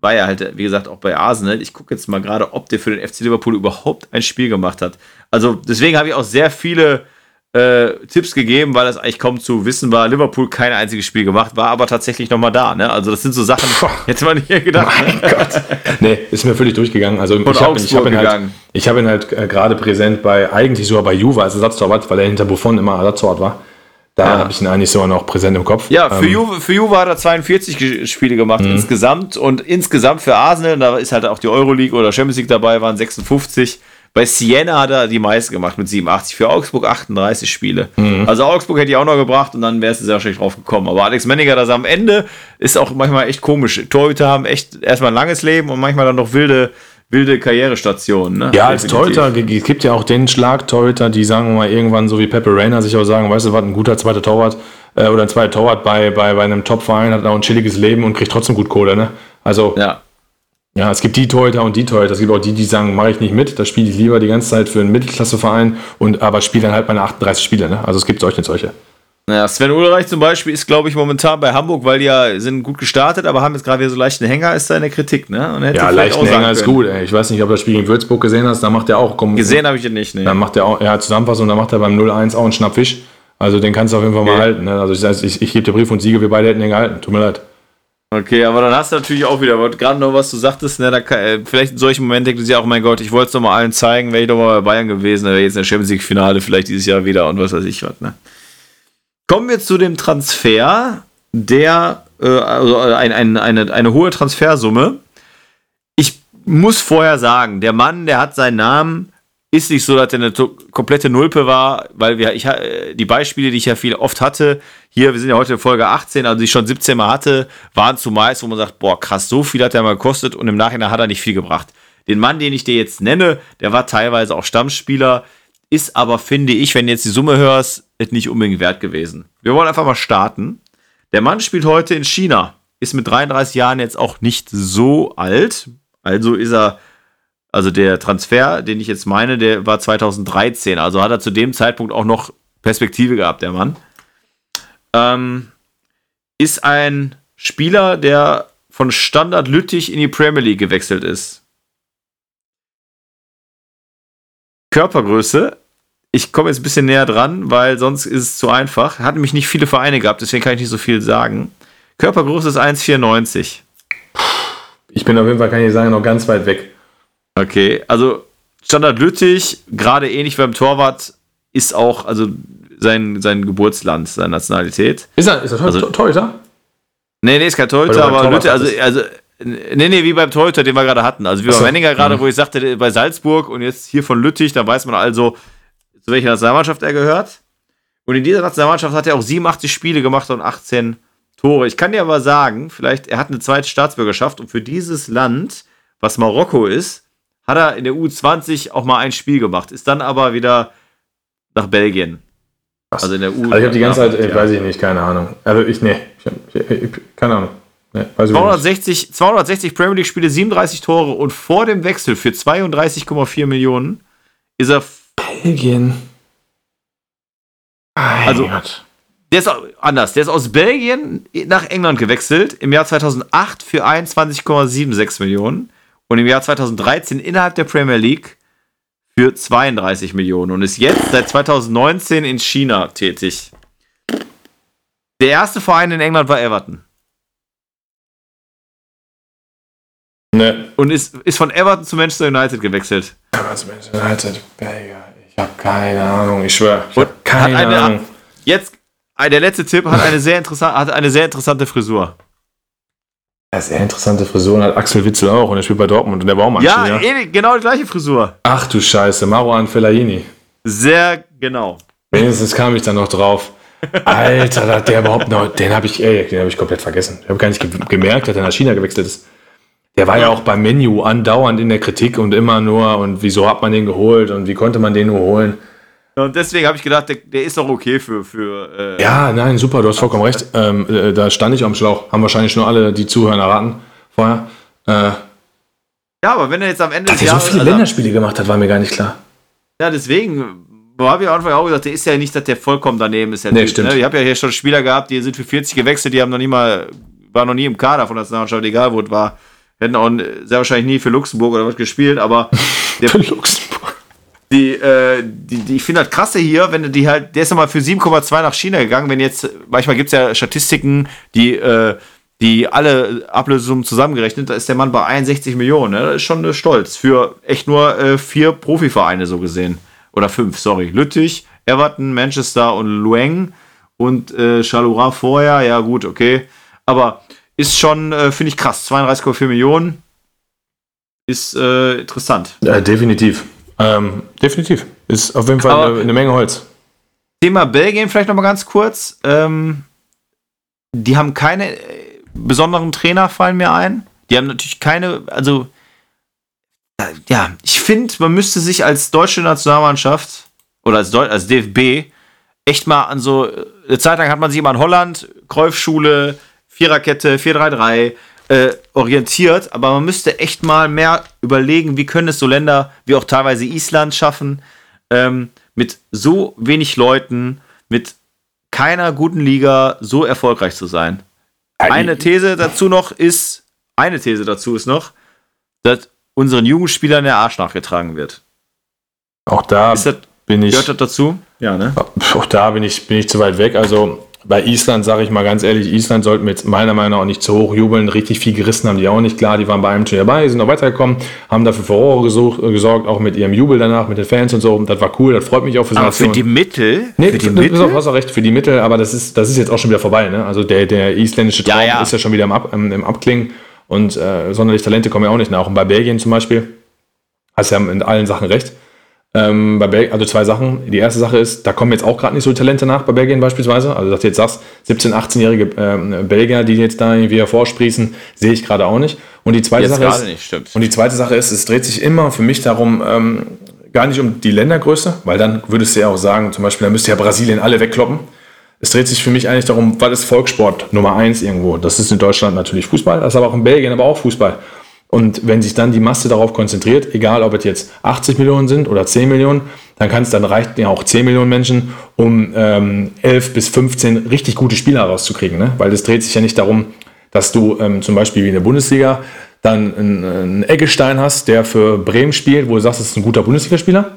war ja halt, wie gesagt, auch bei Arsenal. Ich gucke jetzt mal gerade, ob der für den FC Liverpool überhaupt ein Spiel gemacht hat. Also, deswegen habe ich auch sehr viele äh, Tipps gegeben, weil das eigentlich kaum zu wissen war. Liverpool kein einziges Spiel gemacht, war aber tatsächlich nochmal da. Ne? Also, das sind so Sachen, hätte man nicht gedacht. Ne? Gott. Nee, ist mir völlig durchgegangen. Also ich habe Augsburg hab ihn, halt, ich hab ihn halt äh, gerade präsent bei, eigentlich sogar bei Juve als Ersatztorwart, weil er hinter Buffon immer Ersatztorwart war. Da Ja. habe ich ihn eigentlich sogar noch präsent im Kopf. Ja, für, Ähm, Juve, für Juve hat er 42 Ge- Spiele gemacht insgesamt und insgesamt für Arsenal, da ist halt auch die Euroleague oder Champions League dabei, waren 56. Bei Siena hat er die meisten gemacht mit 87. Für Augsburg 38 Spiele. Also Augsburg hätte ich auch noch gebracht und dann wäre es sehr wahrscheinlich drauf gekommen. Aber Alex Menninger, das am Ende ist auch manchmal echt komisch. Torhüter haben echt erstmal ein langes Leben und manchmal dann noch wilde, wilde Karrierestationen. Ne? Ja, als. Torhüter, es gibt ja auch den Schlag-Torhüter, die sagen wir mal irgendwann, so wie Pepe Reina, sich auch sagen, weißt du was, ein guter zweiter Torwart äh, oder ein zweiter Torwart bei, bei, bei einem Top-Verein hat auch ein chilliges Leben und kriegt trotzdem gut Kohle, ne? Also, ja. Ja, es gibt die Torhüter und die Torhüter. Es gibt auch die, die sagen, mache ich nicht mit, da spiele ich lieber die ganze Zeit für einen Mittelklasseverein und aber spiele dann halt meine 38 Spiele, ne? Also es gibt solche und solche. Ja, Sven Ulreich zum Beispiel ist, glaube ich, momentan bei Hamburg, weil die ja sind gut gestartet, aber haben jetzt gerade wieder so leichten Hänger, ist da in der Kritik, ne? Ja, vielleicht leicht auch sagen länger ist gut, ey. Ich weiß nicht, ob du das Spiel gegen Würzburg gesehen hast, da macht er auch, komm, Gesehen habe ich ihn nicht, ne? Dann macht er auch, ja, Zusammenfassung, dann macht er beim 0-1 auch einen Schnappfisch. Also den kannst du auf jeden Fall mal Okay. halten. Ne? Also ich, ich, ich, ich gebe dir Brief und Siege, wir beide hätten den gehalten. Tut mir leid. Okay, aber dann hast du natürlich auch wieder, gerade noch was du sagtest, ne, da kann, äh, vielleicht in solchen Momenten denkt du dir auch, mein Gott, ich wollte es doch mal allen zeigen, wäre ich doch mal bei Bayern gewesen, wäre jetzt in der Champions League Finale vielleicht dieses Jahr wieder und was weiß ich was, ne. Kommen wir zu dem Transfer, der, äh, also ein, ein, eine, eine hohe Transfersumme. Ich muss vorher sagen, der Mann, der hat seinen Namen, ist nicht so, dass er eine komplette Nulpe war, weil wir, ich, die Beispiele, die ich ja viel oft hatte, hier, wir sind ja heute in Folge 18, also die ich schon 17 Mal hatte, waren zumeist, wo man sagt, boah, krass, so viel hat er mal gekostet und im Nachhinein hat er nicht viel gebracht. Den Mann, den ich dir jetzt nenne, der war teilweise auch Stammspieler, ist aber, finde ich, wenn du jetzt die Summe hörst, nicht unbedingt wert gewesen. Wir wollen einfach mal starten. Der Mann spielt heute in China, ist mit 33 Jahren jetzt auch nicht so alt, also ist er also der Transfer, den ich jetzt meine, der war 2013. Also hat er zu dem Zeitpunkt auch noch Perspektive gehabt, der Mann. Ähm, ist ein Spieler, der von Standard Lüttich in die Premier League gewechselt ist. Körpergröße. Ich komme jetzt ein bisschen näher dran, weil sonst ist es zu einfach. Hat nämlich nicht viele Vereine gehabt, deswegen kann ich nicht so viel sagen. Körpergröße ist 1,94. Ich bin auf jeden Fall, kann ich sagen, noch ganz weit weg. Okay, also Standard Lüttich, gerade ähnlich beim Torwart, ist auch also sein, sein Geburtsland, seine Nationalität. Ist er, ist er Also- Torhüter? Nee, nee, ist kein Torhüter, aber Lüttich, also, also nee, nee, wie beim Torhüter, den wir gerade hatten. Also wie Ach beim so, Menninger gerade, mhm. wo ich sagte, bei Salzburg und jetzt hier von Lüttich, da weiß man also, zu welcher Nationalmannschaft er gehört. Und in dieser Nationalmannschaft hat er auch 87 Spiele gemacht und 18 Tore. Ich kann dir aber sagen, vielleicht, er hat eine zweite Staatsbürgerschaft und für dieses Land, was Marokko ist, hat er in der U20 auch mal ein Spiel gemacht, ist dann aber wieder nach Belgien. Krass. Also in der U. Also ich habe die ganze Zeit, äh, ja. weiß ich nicht, keine Ahnung. Also ich, nee, ich, hab- ich, ich, keine Ahnung. Nee, weiß ich nicht. 260, 260 Premier League Spiele, 37 Tore und vor dem Wechsel für 32,4 Millionen ist er. Belgien. Also- Der ist anders. Der ist aus Belgien nach England gewechselt im Jahr 2008 für 21,76 Millionen und im Jahr 2013 innerhalb der Premier League für 32 Millionen und ist jetzt seit 2019 in China tätig. Der erste Verein in England war Everton nee. und ist, ist von Everton zu Manchester United gewechselt. Was Manchester United. Ich habe keine Ahnung, ich schwöre. Ich habe keine eine- Ahnung. Jetzt, äh, der letzte Tipp hat eine sehr, interessant, hat eine sehr interessante Frisur. Ja, sehr interessante Frisuren hat Axel Witzel auch und er spielt bei Dortmund und der mal Ja, ja. ähnlich, genau die gleiche Frisur. Ach du Scheiße, Marouane Fellaini. Sehr genau. Wenigstens kam ich dann noch drauf. Alter, hat der überhaupt noch, den habe ich, ey, den habe ich komplett vergessen. Ich habe gar nicht ge gemerkt, dass er nach China gewechselt ist. Der war ja auch beim Menu andauernd in der Kritik und immer nur, und wieso hat man den geholt und wie konnte man den nur holen? Und deswegen habe ich gedacht, der, der ist doch okay für. für äh, Ja, nein, super, du hast vollkommen recht. Ähm, äh, da stand ich am Schlauch. Haben wahrscheinlich nur alle, die zuhören, erraten vorher. Äh, ja, aber wenn er jetzt am Ende dass er so viele also, Länderspiele gemacht hat, war mir gar nicht klar. Ja, deswegen habe ich am Anfang auch gesagt, der ist ja nicht, dass der vollkommen daneben ist. nee, stimmt. Ne? Ich habe ja hier schon Spieler gehabt, die sind für 40 gewechselt, die haben noch nie mal, war noch nie im Kader von der Nationalmannschaft, egal wo es war. Hätten auch sehr wahrscheinlich nie für Luxemburg oder was gespielt, aber der, für Luxemburg. Die, äh, die, die, ich finde das krasse hier, wenn du die halt, der ist nochmal für 7,2 nach China gegangen, wenn jetzt, manchmal gibt es ja Statistiken, die, äh, die alle Ablösungen zusammengerechnet, da ist der Mann bei 61 Millionen. Ne? Das ist schon stolz. Für echt nur äh, vier Profivereine so gesehen. Oder fünf, sorry. Lüttich, Everton, Manchester und Lueng und äh, Chaloura vorher. Ja, gut, okay. Aber ist schon, äh, finde ich krass. 32,4 Millionen ist äh, interessant. Ja, definitiv. Ähm, definitiv. Ist auf jeden Fall eine, eine, Menge Holz. Thema Belgien vielleicht nochmal ganz kurz. Ähm, die haben keine äh, besonderen Trainer, fallen mir ein. Die haben natürlich keine, also äh, ja, ich finde, man müsste sich als deutsche Nationalmannschaft oder als, Deu als DFB echt mal an so, eine Zeit lang hat man sich immer an Holland, Kreufschule, Viererkette, 4-3-3 äh, orientiert, aber man müsste echt mal mehr überlegen, wie können es so Länder wie auch teilweise Island schaffen, ähm, mit so wenig Leuten, mit keiner guten Liga so erfolgreich zu sein. Eine These dazu noch ist, eine These dazu ist noch, dass unseren Jugendspielern der Arsch nachgetragen wird. Auch da das, bin ich. Gehört das dazu? Ja, ne? Auch da bin ich, bin ich zu weit weg. Also bei Island sage ich mal ganz ehrlich, Island sollten wir jetzt meiner Meinung nach auch nicht zu hoch jubeln. Richtig viel gerissen haben die auch nicht. Klar, die waren bei einem Turnier dabei, sind noch weitergekommen, haben dafür Furore gesucht, gesorgt, auch mit ihrem Jubel danach, mit den Fans und so. Das war cool, das freut mich auch für Aber für die Mittel? Nee, für die Mittel? Du hast auch recht, für die Mittel, aber das ist, das ist jetzt auch schon wieder vorbei. Ne? Also der, der isländische Traum ja, ja. ist ja schon wieder im, Ab, im, im Abklingen und äh, sonderlich Talente kommen ja auch nicht nach. Und bei Belgien zum Beispiel, hast ja in allen Sachen recht ähm, bei Belgien, also zwei Sachen. Die erste Sache ist, da kommen jetzt auch gerade nicht so Talente nach bei Belgien beispielsweise. Also, dass du jetzt sagst, 17-, 18-jährige ähm, Belgier, die jetzt da irgendwie hervorsprießen, sehe ich gerade auch nicht. Und die zweite jetzt Sache ist, nicht, stimmt. und die zweite Sache ist, es dreht sich immer für mich darum, ähm, gar nicht um die Ländergröße, weil dann würdest du ja auch sagen, zum Beispiel, da müsste ja Brasilien alle wegkloppen. Es dreht sich für mich eigentlich darum, was ist Volkssport Nummer eins irgendwo? Das ist in Deutschland natürlich Fußball, das ist aber auch in Belgien, aber auch Fußball. Und wenn sich dann die Masse darauf konzentriert, egal ob es jetzt 80 Millionen sind oder 10 Millionen, dann kann es dann reicht ja auch 10 Millionen Menschen, um ähm, 11 bis 15 richtig gute Spieler rauszukriegen. Ne? Weil es dreht sich ja nicht darum, dass du ähm, zum Beispiel wie in der Bundesliga dann einen, einen Eggestein hast, der für Bremen spielt, wo du sagst, das ist ein guter Bundesligaspieler.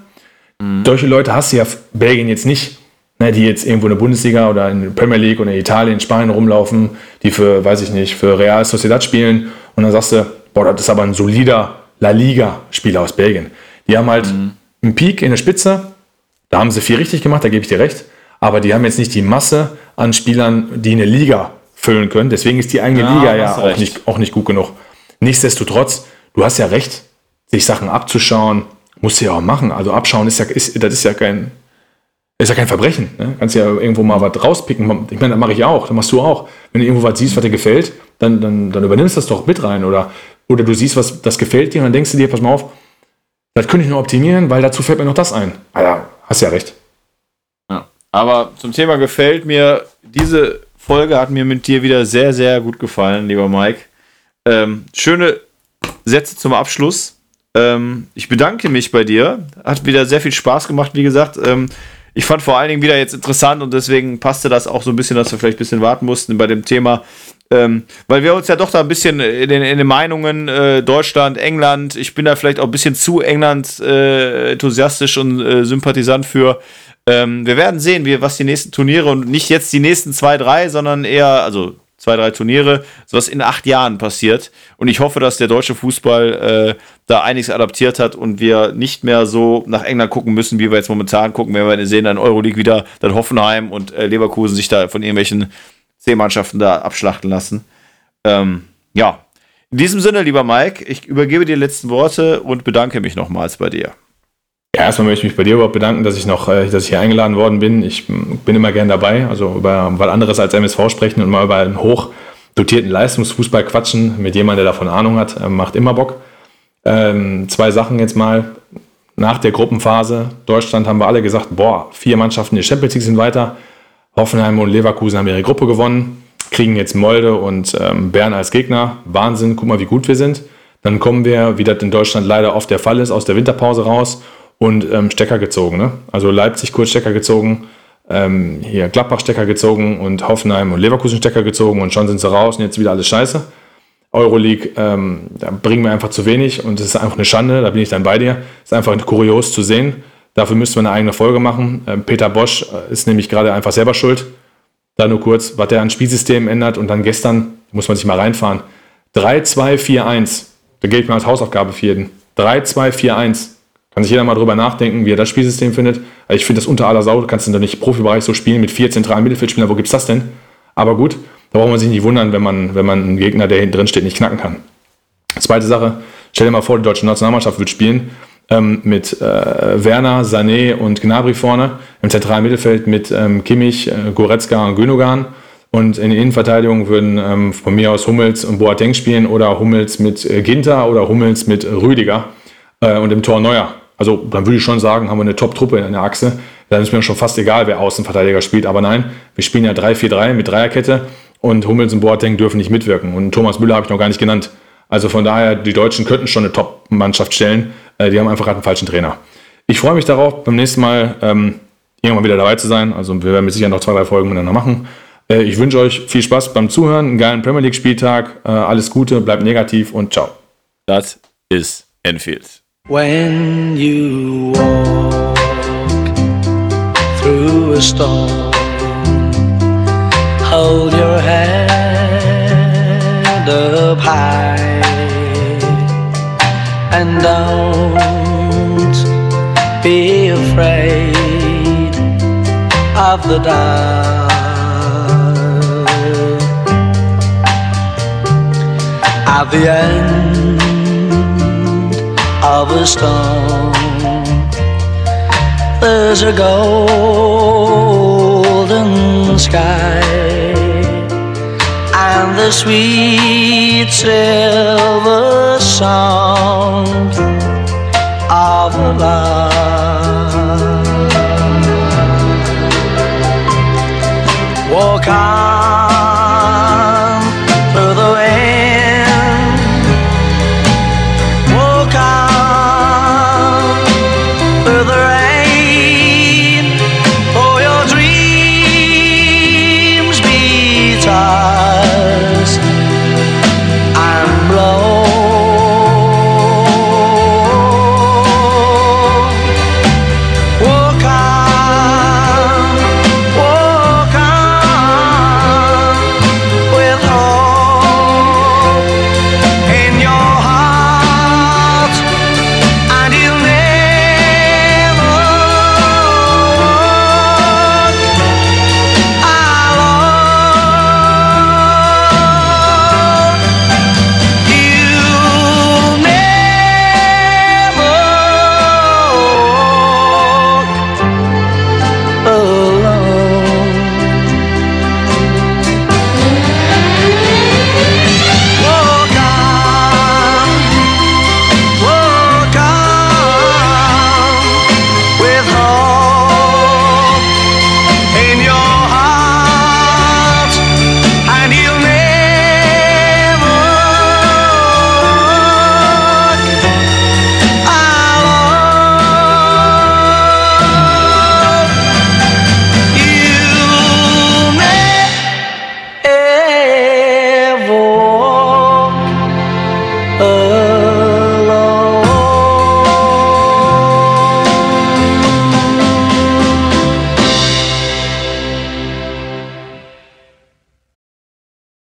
Mhm. Solche Leute hast du ja Belgien jetzt nicht, ne, die jetzt irgendwo in der Bundesliga oder in der Premier League oder in Italien, Spanien rumlaufen, die für, weiß ich nicht, für Real Sociedad spielen. Und dann sagst du, boah, das ist aber ein solider La Liga-Spieler aus Belgien. Die haben halt mhm. einen Peak in der Spitze, da haben sie viel richtig gemacht, da gebe ich dir recht, aber die haben jetzt nicht die Masse an Spielern, die eine Liga füllen können. Deswegen ist die eigene ja, Liga ja auch nicht, auch nicht gut genug. Nichtsdestotrotz, du hast ja recht, sich Sachen abzuschauen, musst du ja auch machen. Also abschauen ist ja, ist, das ist ja kein, ist ja kein Verbrechen. Ne? Kannst ja irgendwo mal was rauspicken. Ich meine, das mache ich auch, das machst du auch. Wenn du irgendwo was siehst, was dir gefällt, dann, dann, dann übernimmst du das doch mit rein. Oder oder du siehst, was das gefällt dir und dann denkst du dir, pass mal auf, das könnte ich noch optimieren, weil dazu fällt mir noch das ein. Ah hast ja recht. Ja, aber zum Thema gefällt mir, diese Folge hat mir mit dir wieder sehr, sehr gut gefallen, lieber Mike. Ähm, schöne Sätze zum Abschluss. Ähm, ich bedanke mich bei dir. Hat wieder sehr viel Spaß gemacht, wie gesagt. Ähm, ich fand vor allen Dingen wieder jetzt interessant und deswegen passte das auch so ein bisschen, dass wir vielleicht ein bisschen warten mussten bei dem Thema ähm, weil wir uns ja doch da ein bisschen in den, in den Meinungen äh, Deutschland, England, ich bin da vielleicht auch ein bisschen zu England äh, enthusiastisch und äh, sympathisant für. Ähm, wir werden sehen, wie, was die nächsten Turniere und nicht jetzt die nächsten zwei, drei, sondern eher, also zwei, drei Turniere, was in acht Jahren passiert. Und ich hoffe, dass der deutsche Fußball äh, da einiges adaptiert hat und wir nicht mehr so nach England gucken müssen, wie wir jetzt momentan gucken, wenn wir sehen, dann Euroleague wieder, dann Hoffenheim und äh, Leverkusen sich da von irgendwelchen C-Mannschaften da abschlachten lassen. Ähm, ja, in diesem Sinne, lieber Mike, ich übergebe dir die letzten Worte und bedanke mich nochmals bei dir. Ja, erstmal möchte ich mich bei dir überhaupt bedanken, dass ich noch, äh, dass ich hier eingeladen worden bin. Ich bin immer gern dabei, also über was anderes als MSV sprechen und mal über einen hochdotierten Leistungsfußball quatschen mit jemandem, der davon Ahnung hat, äh, macht immer Bock. Ähm, zwei Sachen jetzt mal. Nach der Gruppenphase Deutschland haben wir alle gesagt, boah, vier Mannschaften der Champions League sind weiter. Hoffenheim und Leverkusen haben ihre Gruppe gewonnen, kriegen jetzt Molde und ähm, Bern als Gegner. Wahnsinn, guck mal, wie gut wir sind. Dann kommen wir, wie das in Deutschland leider oft der Fall ist, aus der Winterpause raus und ähm, Stecker gezogen. Ne? Also Leipzig kurz Stecker gezogen, ähm, hier Gladbach Stecker gezogen und Hoffenheim und Leverkusen Stecker gezogen und schon sind sie raus und jetzt wieder alles scheiße. Euroleague, ähm, da bringen wir einfach zu wenig und es ist einfach eine Schande, da bin ich dann bei dir. Es ist einfach kurios zu sehen. Dafür müsste man eine eigene Folge machen. Ähm, Peter Bosch äh, ist nämlich gerade einfach selber schuld. Da nur kurz, was der an Spielsystem ändert und dann gestern, muss man sich mal reinfahren, 3-2-4-1. Da gebe ich als Hausaufgabe für jeden. 3-2-4-1. Kann sich jeder mal drüber nachdenken, wie er das Spielsystem findet. Also ich finde das unter aller Sau. Du kannst der nicht Profibereich so spielen mit vier zentralen Mittelfeldspielern. Wo gibt's das denn? Aber gut, da braucht man sich nicht wundern, wenn man, wenn man einen Gegner, der hinten drin steht, nicht knacken kann. Zweite Sache, stell dir mal vor, die deutsche Nationalmannschaft wird spielen ähm, mit äh, Werner, Sané und Gnabry vorne. Im zentralen Mittelfeld mit ähm, Kimmich, äh, Goretzka und Gündogan. Und in der Innenverteidigung würden ähm, von mir aus Hummels und Boateng spielen oder Hummels mit äh, Ginter oder Hummels mit Rüdiger äh, und im Tor Neuer. Also dann würde ich schon sagen, haben wir eine Top-Truppe in der Achse. Dann ist mir schon fast egal, wer Außenverteidiger spielt. Aber nein, wir spielen ja 3-4-3 mit Dreierkette und Hummels und Boateng dürfen nicht mitwirken. Und Thomas Müller habe ich noch gar nicht genannt. Also von daher, die Deutschen könnten schon eine Top-Mannschaft stellen. Äh, die haben einfach gerade einen falschen Trainer. Ich freue mich darauf, beim nächsten Mal ähm, irgendwann wieder dabei zu sein. Also wir werden mit Sicherheit noch zwei, drei Folgen miteinander machen. Äh, ich wünsche euch viel Spaß beim Zuhören, einen geilen Premier League-Spieltag, äh, alles Gute, bleibt negativ und ciao. Das ist Enfield. When you walk through a storm, hold your head up high and don't be afraid of the dark. At the end of a storm. There's a golden sky and the sweet silver sound of love. Walk on